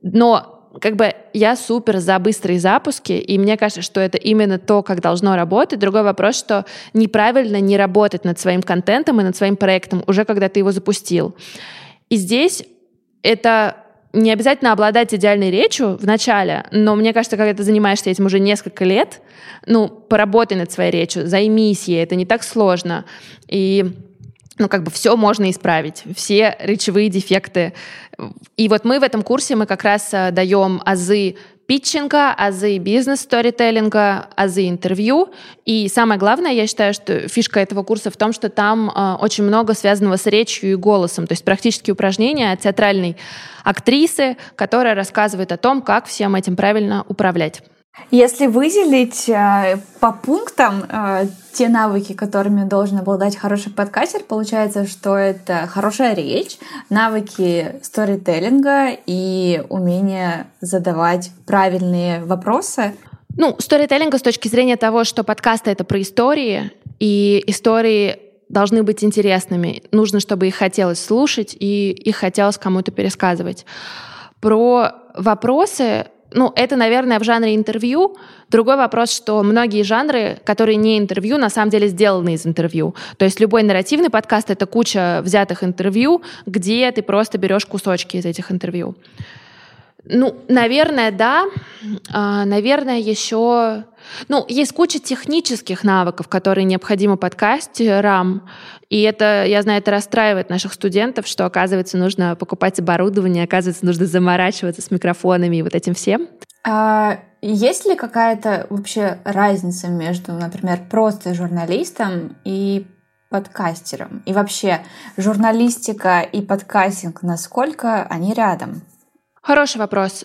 Но как бы я супер за быстрые запуски, и мне кажется, что это именно то, как должно работать. Другой вопрос, что неправильно не работать над своим контентом и над своим проектом уже когда ты его запустил. И здесь это не обязательно обладать идеальной речью в начале, но мне кажется, когда ты занимаешься этим уже несколько лет, ну, поработай над своей речью, займись ей, это не так сложно. И ну, как бы все можно исправить, все речевые дефекты. И вот мы в этом курсе, мы как раз э, даем азы питчинга, азы бизнес-сторителлинга, азы интервью. И самое главное, я считаю, что фишка этого курса в том, что там э, очень много связанного с речью и голосом. То есть практически упражнения от театральной актрисы, которая рассказывает о том, как всем этим правильно управлять. Если выделить э, по пунктам э, те навыки, которыми должен обладать хороший подкастер, получается, что это хорошая речь, навыки сторителлинга и умение задавать правильные вопросы. Ну, сторителлинга с точки зрения того, что подкасты — это про истории, и истории должны быть интересными. Нужно, чтобы их хотелось слушать и их хотелось кому-то пересказывать. Про вопросы ну, это, наверное, в жанре интервью. Другой вопрос, что многие жанры, которые не интервью, на самом деле сделаны из интервью. То есть любой нарративный подкаст — это куча взятых интервью, где ты просто берешь кусочки из этих интервью. Ну, наверное, да. А, наверное, еще... Ну, есть куча технических навыков, которые необходимы подкастерам. И это, я знаю, это расстраивает наших студентов, что, оказывается, нужно покупать оборудование, оказывается, нужно заморачиваться с микрофонами и вот этим всем. А есть ли какая-то вообще разница между, например, просто журналистом и подкастером? И вообще, журналистика и подкастинг, насколько они рядом? Хороший вопрос.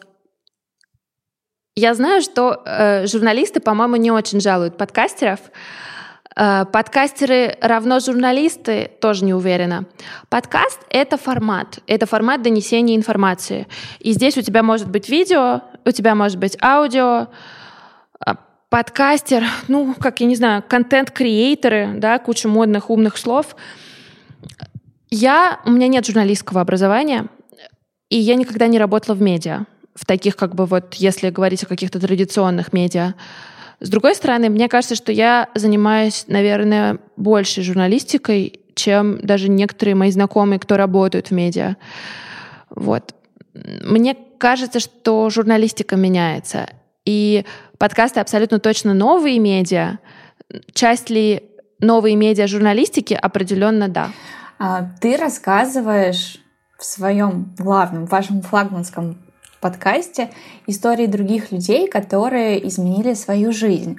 Я знаю, что э, журналисты, по-моему, не очень жалуют подкастеров. Э, подкастеры равно журналисты, тоже не уверена. Подкаст — это формат. Это формат донесения информации. И здесь у тебя может быть видео, у тебя может быть аудио, а подкастер, ну, как, я не знаю, контент-креаторы, да, куча модных, умных слов. Я, у меня нет журналистского образования — и я никогда не работала в медиа, в таких как бы вот, если говорить о каких-то традиционных медиа. С другой стороны, мне кажется, что я занимаюсь, наверное, больше журналистикой, чем даже некоторые мои знакомые, кто работают в медиа. Вот. Мне кажется, что журналистика меняется. И подкасты абсолютно точно новые медиа. Часть ли новые медиа журналистики? Определенно да. А, ты рассказываешь в своем главном, вашем флагманском подкасте истории других людей, которые изменили свою жизнь.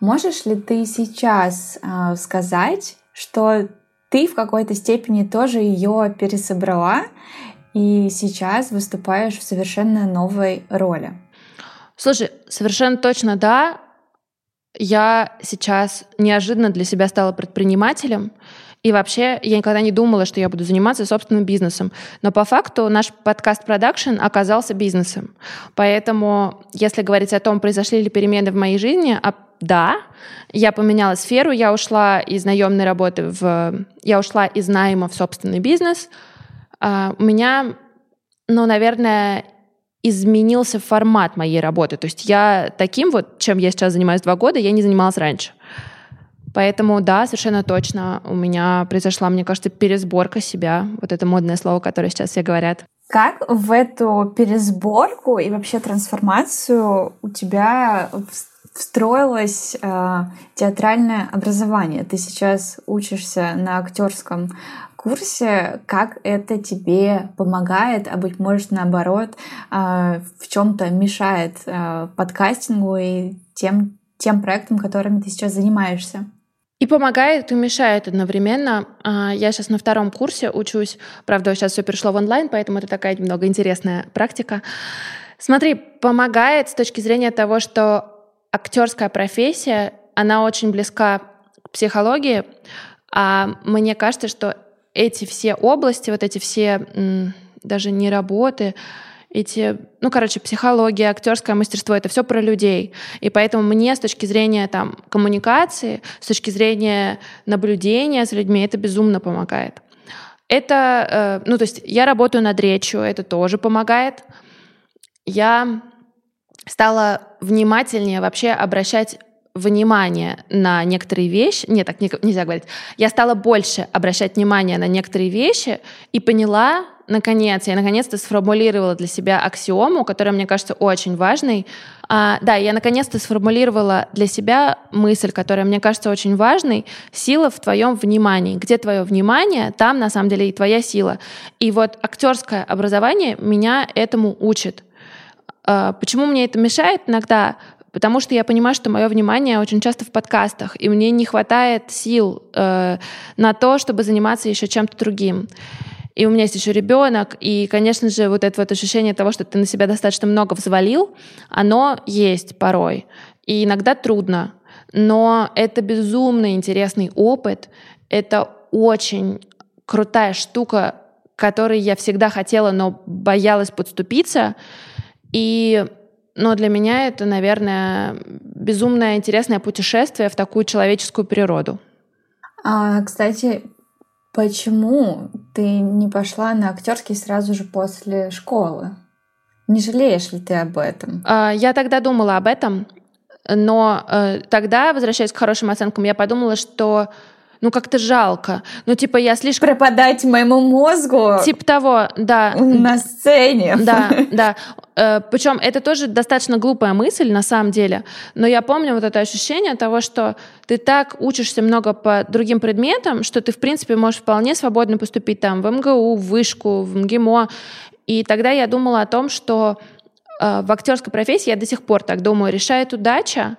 Можешь ли ты сейчас э, сказать, что ты в какой-то степени тоже ее пересобрала и сейчас выступаешь в совершенно новой роли? Слушай, совершенно точно да. Я сейчас неожиданно для себя стала предпринимателем. И вообще я никогда не думала, что я буду заниматься собственным бизнесом. Но по факту наш подкаст-продакшн оказался бизнесом. Поэтому, если говорить о том, произошли ли перемены в моей жизни, а, да, я поменяла сферу, я ушла из наемной работы в... Я ушла из найма в собственный бизнес. А, у меня, ну, наверное, изменился формат моей работы. То есть я таким вот, чем я сейчас занимаюсь два года, я не занималась раньше. Поэтому да, совершенно точно у меня произошла, мне кажется, пересборка себя. Вот это модное слово, которое сейчас все говорят. Как в эту пересборку и вообще трансформацию у тебя встроилось э, театральное образование? Ты сейчас учишься на актерском курсе, как это тебе помогает, а быть может наоборот э, в чем-то мешает э, подкастингу и тем тем проектам, которыми ты сейчас занимаешься? И помогает, и мешает одновременно. А, я сейчас на втором курсе учусь. Правда, сейчас все перешло в онлайн, поэтому это такая немного интересная практика. Смотри, помогает с точки зрения того, что актерская профессия, она очень близка к психологии. А мне кажется, что эти все области, вот эти все даже не работы, эти, ну, короче, психология, актерское мастерство, это все про людей. И поэтому мне с точки зрения там, коммуникации, с точки зрения наблюдения за людьми, это безумно помогает. Это, э, ну, то есть я работаю над речью, это тоже помогает. Я стала внимательнее вообще обращать внимание на некоторые вещи, нет, так нельзя говорить, я стала больше обращать внимание на некоторые вещи и поняла, наконец, я наконец-то сформулировала для себя аксиому, которая, мне кажется, очень важной. А, да, я наконец-то сформулировала для себя мысль, которая, мне кажется, очень важной. Сила в твоем внимании. Где твое внимание, там, на самом деле, и твоя сила. И вот актерское образование меня этому учит. А, почему мне это мешает иногда? Потому что я понимаю, что мое внимание очень часто в подкастах, и мне не хватает сил э, на то, чтобы заниматься еще чем-то другим. И у меня есть еще ребенок, и, конечно же, вот это вот ощущение того, что ты на себя достаточно много взвалил, оно есть порой. И иногда трудно, но это безумно интересный опыт, это очень крутая штука, которой я всегда хотела, но боялась подступиться. И но для меня это, наверное, безумное интересное путешествие в такую человеческую природу. А, кстати, почему ты не пошла на актерский сразу же после школы? Не жалеешь ли ты об этом? А, я тогда думала об этом, но э, тогда, возвращаясь к хорошим оценкам, я подумала, что ну как-то жалко. Ну типа я слишком... Пропадать моему мозгу. Типа того, да. На сцене. Да, да. Э, Причем это тоже достаточно глупая мысль на самом деле, но я помню вот это ощущение того, что ты так учишься много по другим предметам, что ты, в принципе, можешь вполне свободно поступить там в МГУ, в Вышку, в МГИМО. И тогда я думала о том, что э, в актерской профессии, я до сих пор так думаю, решает удача,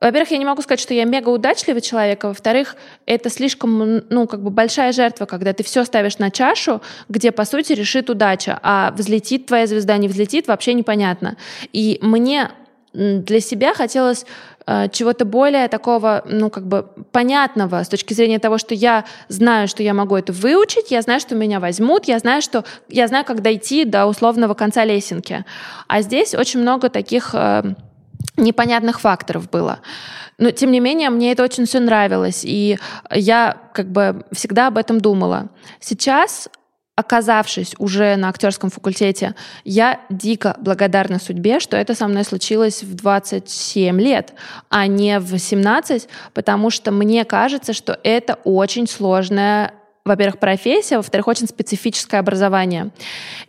во-первых, я не могу сказать, что я мега удачливый человек, а во-вторых, это слишком, ну, как бы большая жертва, когда ты все ставишь на чашу, где, по сути, решит удача, а взлетит твоя звезда, не взлетит, вообще непонятно. И мне для себя хотелось э, чего-то более такого, ну, как бы понятного с точки зрения того, что я знаю, что я могу это выучить, я знаю, что меня возьмут, я знаю, что я знаю, как дойти до условного конца лесенки. А здесь очень много таких э, непонятных факторов было. Но, тем не менее, мне это очень все нравилось, и я как бы всегда об этом думала. Сейчас, оказавшись уже на актерском факультете, я дико благодарна судьбе, что это со мной случилось в 27 лет, а не в 17, потому что мне кажется, что это очень сложная во-первых, профессия, во-вторых, очень специфическое образование.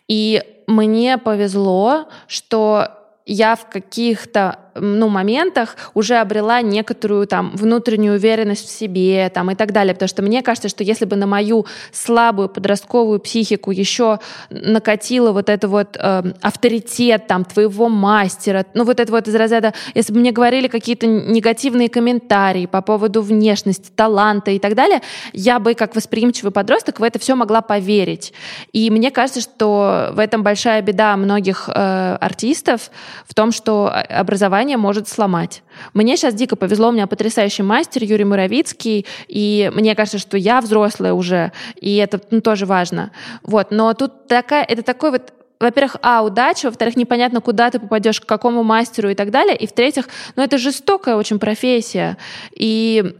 И мне повезло, что я в каких-то ну, моментах уже обрела некоторую там внутреннюю уверенность в себе там, и так далее. Потому что мне кажется, что если бы на мою слабую подростковую психику еще накатило вот это вот э, авторитет там твоего мастера, ну вот это вот из разряда, если бы мне говорили какие-то негативные комментарии по поводу внешности, таланта и так далее, я бы как восприимчивый подросток в это все могла поверить. И мне кажется, что в этом большая беда многих э, артистов в том, что образование образование может сломать. Мне сейчас дико повезло, у меня потрясающий мастер Юрий Муравицкий, и мне кажется, что я взрослая уже, и это ну, тоже важно. Вот, но тут такая, это такой вот во-первых, а, удача, во-вторых, непонятно, куда ты попадешь, к какому мастеру и так далее, и в-третьих, ну, это жестокая очень профессия, и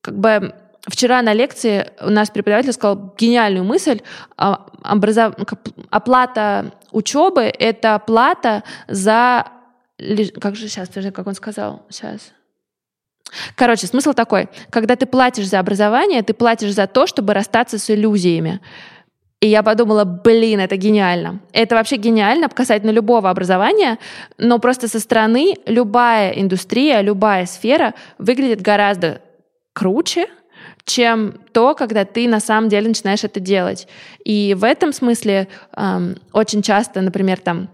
как бы вчера на лекции у нас преподаватель сказал гениальную мысль, а, образов... оплата учебы — это плата за как же сейчас, как он сказал? Сейчас. Короче, смысл такой. Когда ты платишь за образование, ты платишь за то, чтобы расстаться с иллюзиями. И я подумала, блин, это гениально. Это вообще гениально касательно любого образования, но просто со стороны любая индустрия, любая сфера выглядит гораздо круче, чем то, когда ты на самом деле начинаешь это делать. И в этом смысле эм, очень часто, например, там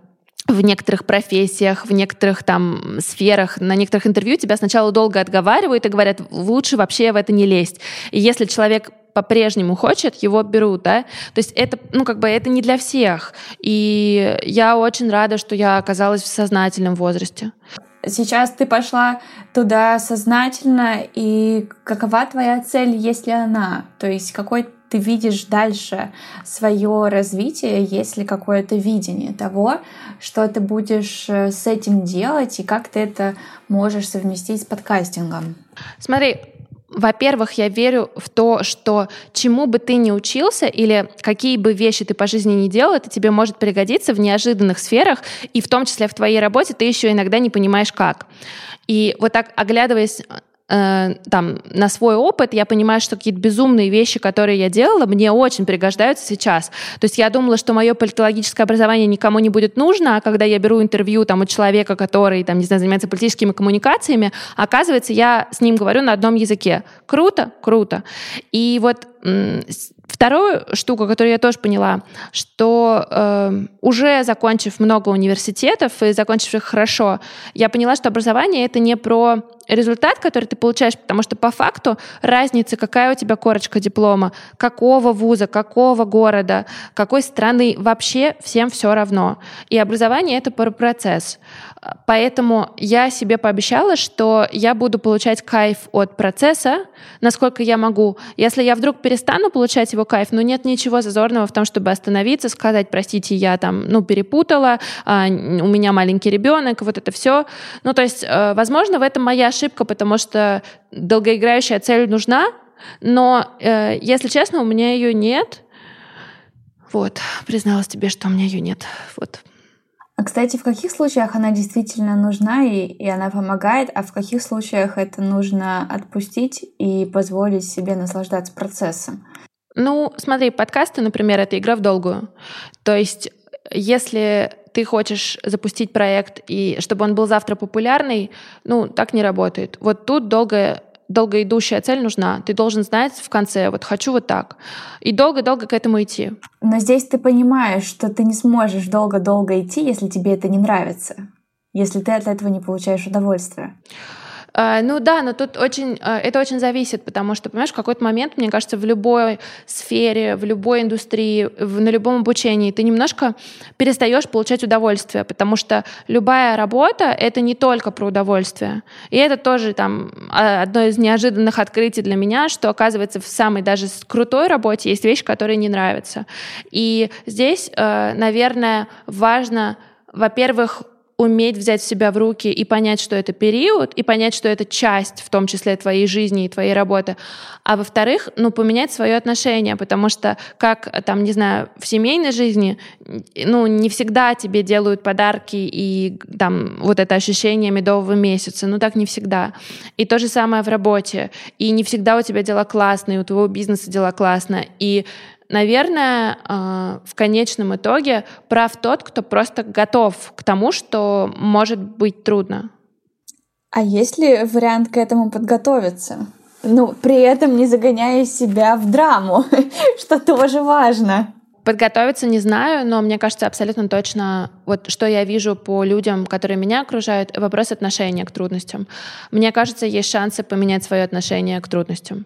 в некоторых профессиях, в некоторых там сферах, на некоторых интервью тебя сначала долго отговаривают и говорят, лучше вообще в это не лезть. И если человек по-прежнему хочет, его берут, да. То есть это, ну, как бы это не для всех. И я очень рада, что я оказалась в сознательном возрасте. Сейчас ты пошла туда сознательно, и какова твоя цель, если она? То есть какой ты видишь дальше свое развитие, есть ли какое-то видение того, что ты будешь э, с этим делать и как ты это можешь совместить с подкастингом? Смотри, во-первых, я верю в то, что чему бы ты ни учился или какие бы вещи ты по жизни не делал, это тебе может пригодиться в неожиданных сферах, и в том числе в твоей работе ты еще иногда не понимаешь как. И вот так, оглядываясь э, там, на свой опыт, я понимаю, что какие-то безумные вещи, которые я делала, мне очень пригождаются сейчас. То есть я думала, что мое политологическое образование никому не будет нужно, а когда я беру интервью там, у человека, который там, не знаю, занимается политическими коммуникациями, оказывается, я с ним говорю на одном языке. Круто? Круто. И вот Вторую штуку, которую я тоже поняла, что э, уже закончив много университетов и закончив их хорошо, я поняла, что образование это не про результат, который ты получаешь, потому что по факту разница, какая у тебя корочка диплома, какого вуза, какого города, какой страны, вообще всем все равно. И образование — это про процесс. Поэтому я себе пообещала, что я буду получать кайф от процесса, насколько я могу. Если я вдруг перестану получать его кайф, ну нет ничего зазорного в том, чтобы остановиться, сказать, простите, я там, ну, перепутала, а, у меня маленький ребенок, вот это все. Ну, то есть, э, возможно, в этом моя ошибка, потому что долгоиграющая цель нужна, но, э, если честно, у меня ее нет. Вот, призналась тебе, что у меня ее нет. Вот. А, кстати, в каких случаях она действительно нужна и, и она помогает, а в каких случаях это нужно отпустить и позволить себе наслаждаться процессом? Ну, смотри, подкасты, например, это игра в долгую. То есть, если ты хочешь запустить проект, и чтобы он был завтра популярный, ну, так не работает. Вот тут долгая долгоидущая цель нужна. Ты должен знать в конце, вот хочу вот так. И долго-долго к этому идти. Но здесь ты понимаешь, что ты не сможешь долго-долго идти, если тебе это не нравится, если ты от этого не получаешь удовольствия. А, ну да, но тут очень, а, это очень зависит, потому что, понимаешь, в какой-то момент, мне кажется, в любой сфере, в любой индустрии, в, на любом обучении ты немножко перестаешь получать удовольствие, потому что любая работа — это не только про удовольствие. И это тоже там а, одно из неожиданных открытий для меня, что, оказывается, в самой даже крутой работе есть вещи, которые не нравятся. И здесь, наверное, важно, во-первых, уметь взять себя в руки и понять, что это период, и понять, что это часть, в том числе твоей жизни и твоей работы. А во-вторых, ну, поменять свое отношение, потому что, как, там, не знаю, в семейной жизни, ну, не всегда тебе делают подарки и там вот это ощущение медового месяца, ну, так не всегда. И то же самое в работе. И не всегда у тебя дела классные, у твоего бизнеса дела классно. И наверное, а, в конечном итоге прав тот, кто просто готов к тому, что может быть трудно. А есть ли вариант к этому подготовиться? Ну, при этом не загоняя себя в драму, что тоже важно. Подготовиться не знаю, но мне кажется абсолютно точно, вот что я вижу по людям, которые меня окружают, вопрос отношения к трудностям. Мне кажется, есть шансы поменять свое отношение к трудностям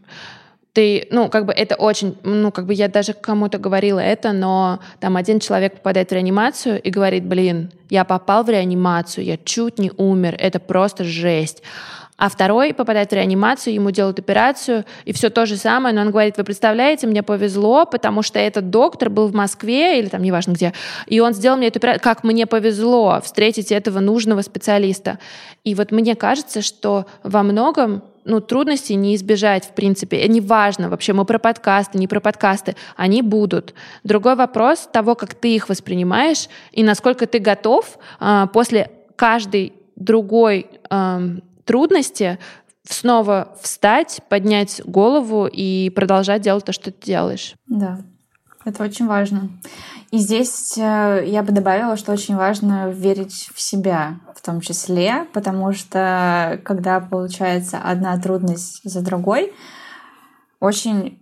ты, ну, как бы это очень, ну, как бы я даже кому-то говорила это, но там один человек попадает в реанимацию и говорит, блин, я попал в реанимацию, я чуть не умер, это просто жесть. А второй попадает в реанимацию, ему делают операцию, и все то же самое, но он говорит, вы представляете, мне повезло, потому что этот доктор был в Москве, или там неважно где, и он сделал мне эту операцию, как мне повезло встретить этого нужного специалиста. И вот мне кажется, что во многом ну, трудностей не избежать, в принципе. И неважно вообще, мы про подкасты, не про подкасты, они будут. Другой вопрос того, как ты их воспринимаешь и насколько ты готов а, после каждой другой а, трудности снова встать, поднять голову и продолжать делать то, что ты делаешь. Да, это очень важно. И здесь э, я бы добавила, что очень важно верить в себя в том числе, потому что когда получается одна трудность за другой, очень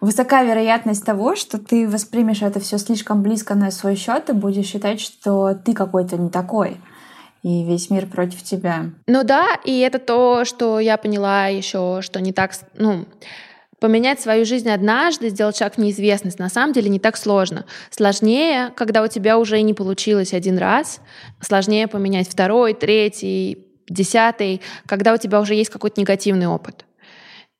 высока вероятность того, что ты воспримешь это все слишком близко на свой счет и будешь считать, что ты какой-то не такой и весь мир против тебя. Ну да, и это то, что я поняла еще, что не так, ну, Поменять свою жизнь однажды, сделать шаг в неизвестность, на самом деле не так сложно. Сложнее, когда у тебя уже не получилось один раз, сложнее поменять второй, третий, десятый, когда у тебя уже есть какой-то негативный опыт.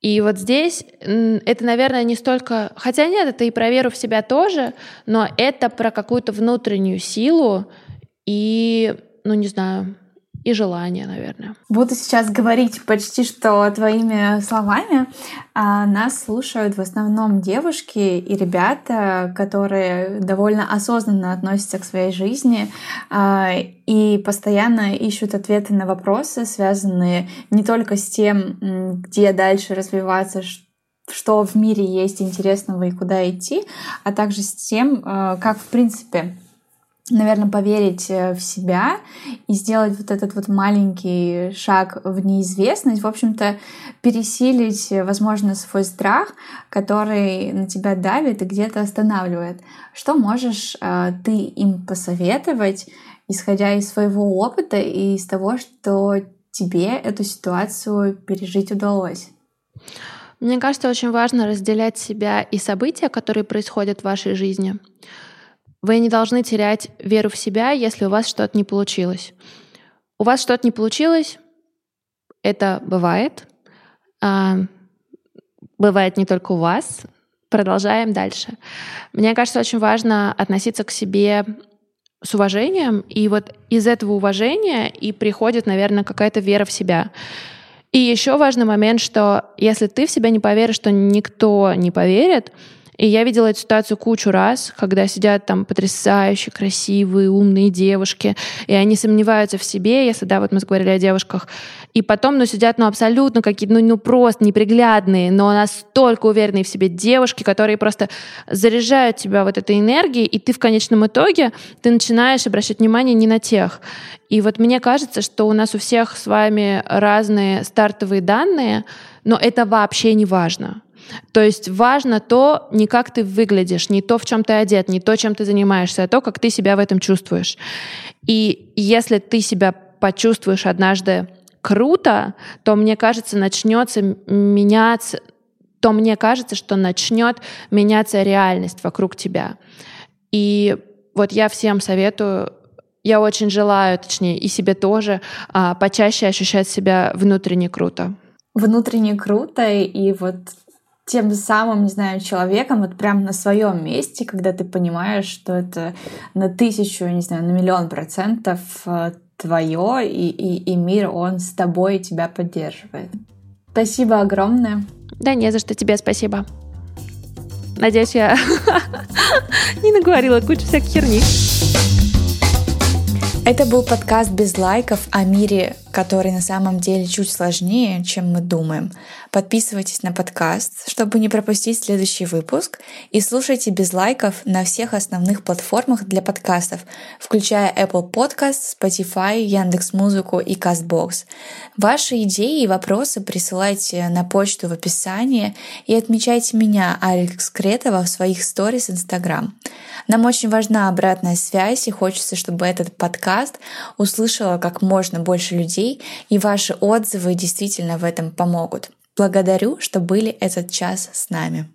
И вот здесь это, наверное, не столько... Хотя нет, это и про веру в себя тоже, но это про какую-то внутреннюю силу и, ну не знаю, и желание, наверное. Буду сейчас говорить почти что твоими словами. А, нас слушают в основном девушки и ребята, которые довольно осознанно относятся к своей жизни а, и постоянно ищут ответы на вопросы, связанные не только с тем, где дальше развиваться, что в мире есть интересного и куда идти, а также с тем, а, как в принципе наверное, поверить э, в себя и сделать вот этот вот маленький шаг в неизвестность, в общем-то, пересилить, э, возможно, свой страх, который на тебя давит и где-то останавливает. Что можешь э, ты им посоветовать, исходя из своего опыта и из того, что тебе эту ситуацию пережить удалось? Мне кажется, очень важно разделять себя и события, которые происходят в вашей жизни. Вы не должны терять веру в себя, если у вас что-то не получилось. У вас что-то не получилось, это бывает. А, бывает не только у вас. Продолжаем дальше. Мне кажется, очень важно относиться к себе с уважением, и вот из этого уважения и приходит, наверное, какая-то вера в себя. И еще важный момент, что если ты в себя не поверишь, то никто не поверит, и я видела эту ситуацию кучу раз, когда сидят там потрясающие, красивые, умные девушки, и они сомневаются в себе, если, да, вот мы говорили о девушках, и потом, ну, сидят, ну, абсолютно какие-то, ну, ну, просто неприглядные, но настолько уверенные в себе девушки, которые просто заряжают тебя вот этой энергией, и ты в конечном итоге, ты начинаешь обращать внимание не на тех. И вот мне кажется, что у нас у всех с вами разные стартовые данные, но это вообще не важно. То есть важно то, не как ты выглядишь, не то, в чем ты одет, не то, чем ты занимаешься, а то, как ты себя в этом чувствуешь. И если ты себя почувствуешь однажды круто, то мне кажется, начнется меняться, то мне кажется, что начнет меняться реальность вокруг тебя. И вот я всем советую я очень желаю, точнее, и себе тоже, а, почаще ощущать себя внутренне круто. Внутренне круто, и вот тем самым, не знаю, человеком вот прям на своем месте, когда ты понимаешь, что это на тысячу, не знаю, на миллион процентов э, твое, и, и, и мир, он с тобой и тебя поддерживает. Спасибо огромное. Да не за что тебе спасибо. Надеюсь, я не наговорила кучу всякой херни. Это был подкаст без лайков о мире, который на самом деле чуть сложнее, чем мы думаем. Подписывайтесь на подкаст, чтобы не пропустить следующий выпуск, и слушайте без лайков на всех основных платформах для подкастов, включая Apple Podcast, Spotify, Яндекс.Музыку и Castbox. Ваши идеи и вопросы присылайте на почту в описании и отмечайте меня, Алекс Кретова, в своих сторис Instagram. Нам очень важна обратная связь, и хочется, чтобы этот подкаст услышало как можно больше людей, и ваши отзывы действительно в этом помогут. Благодарю, что были этот час с нами.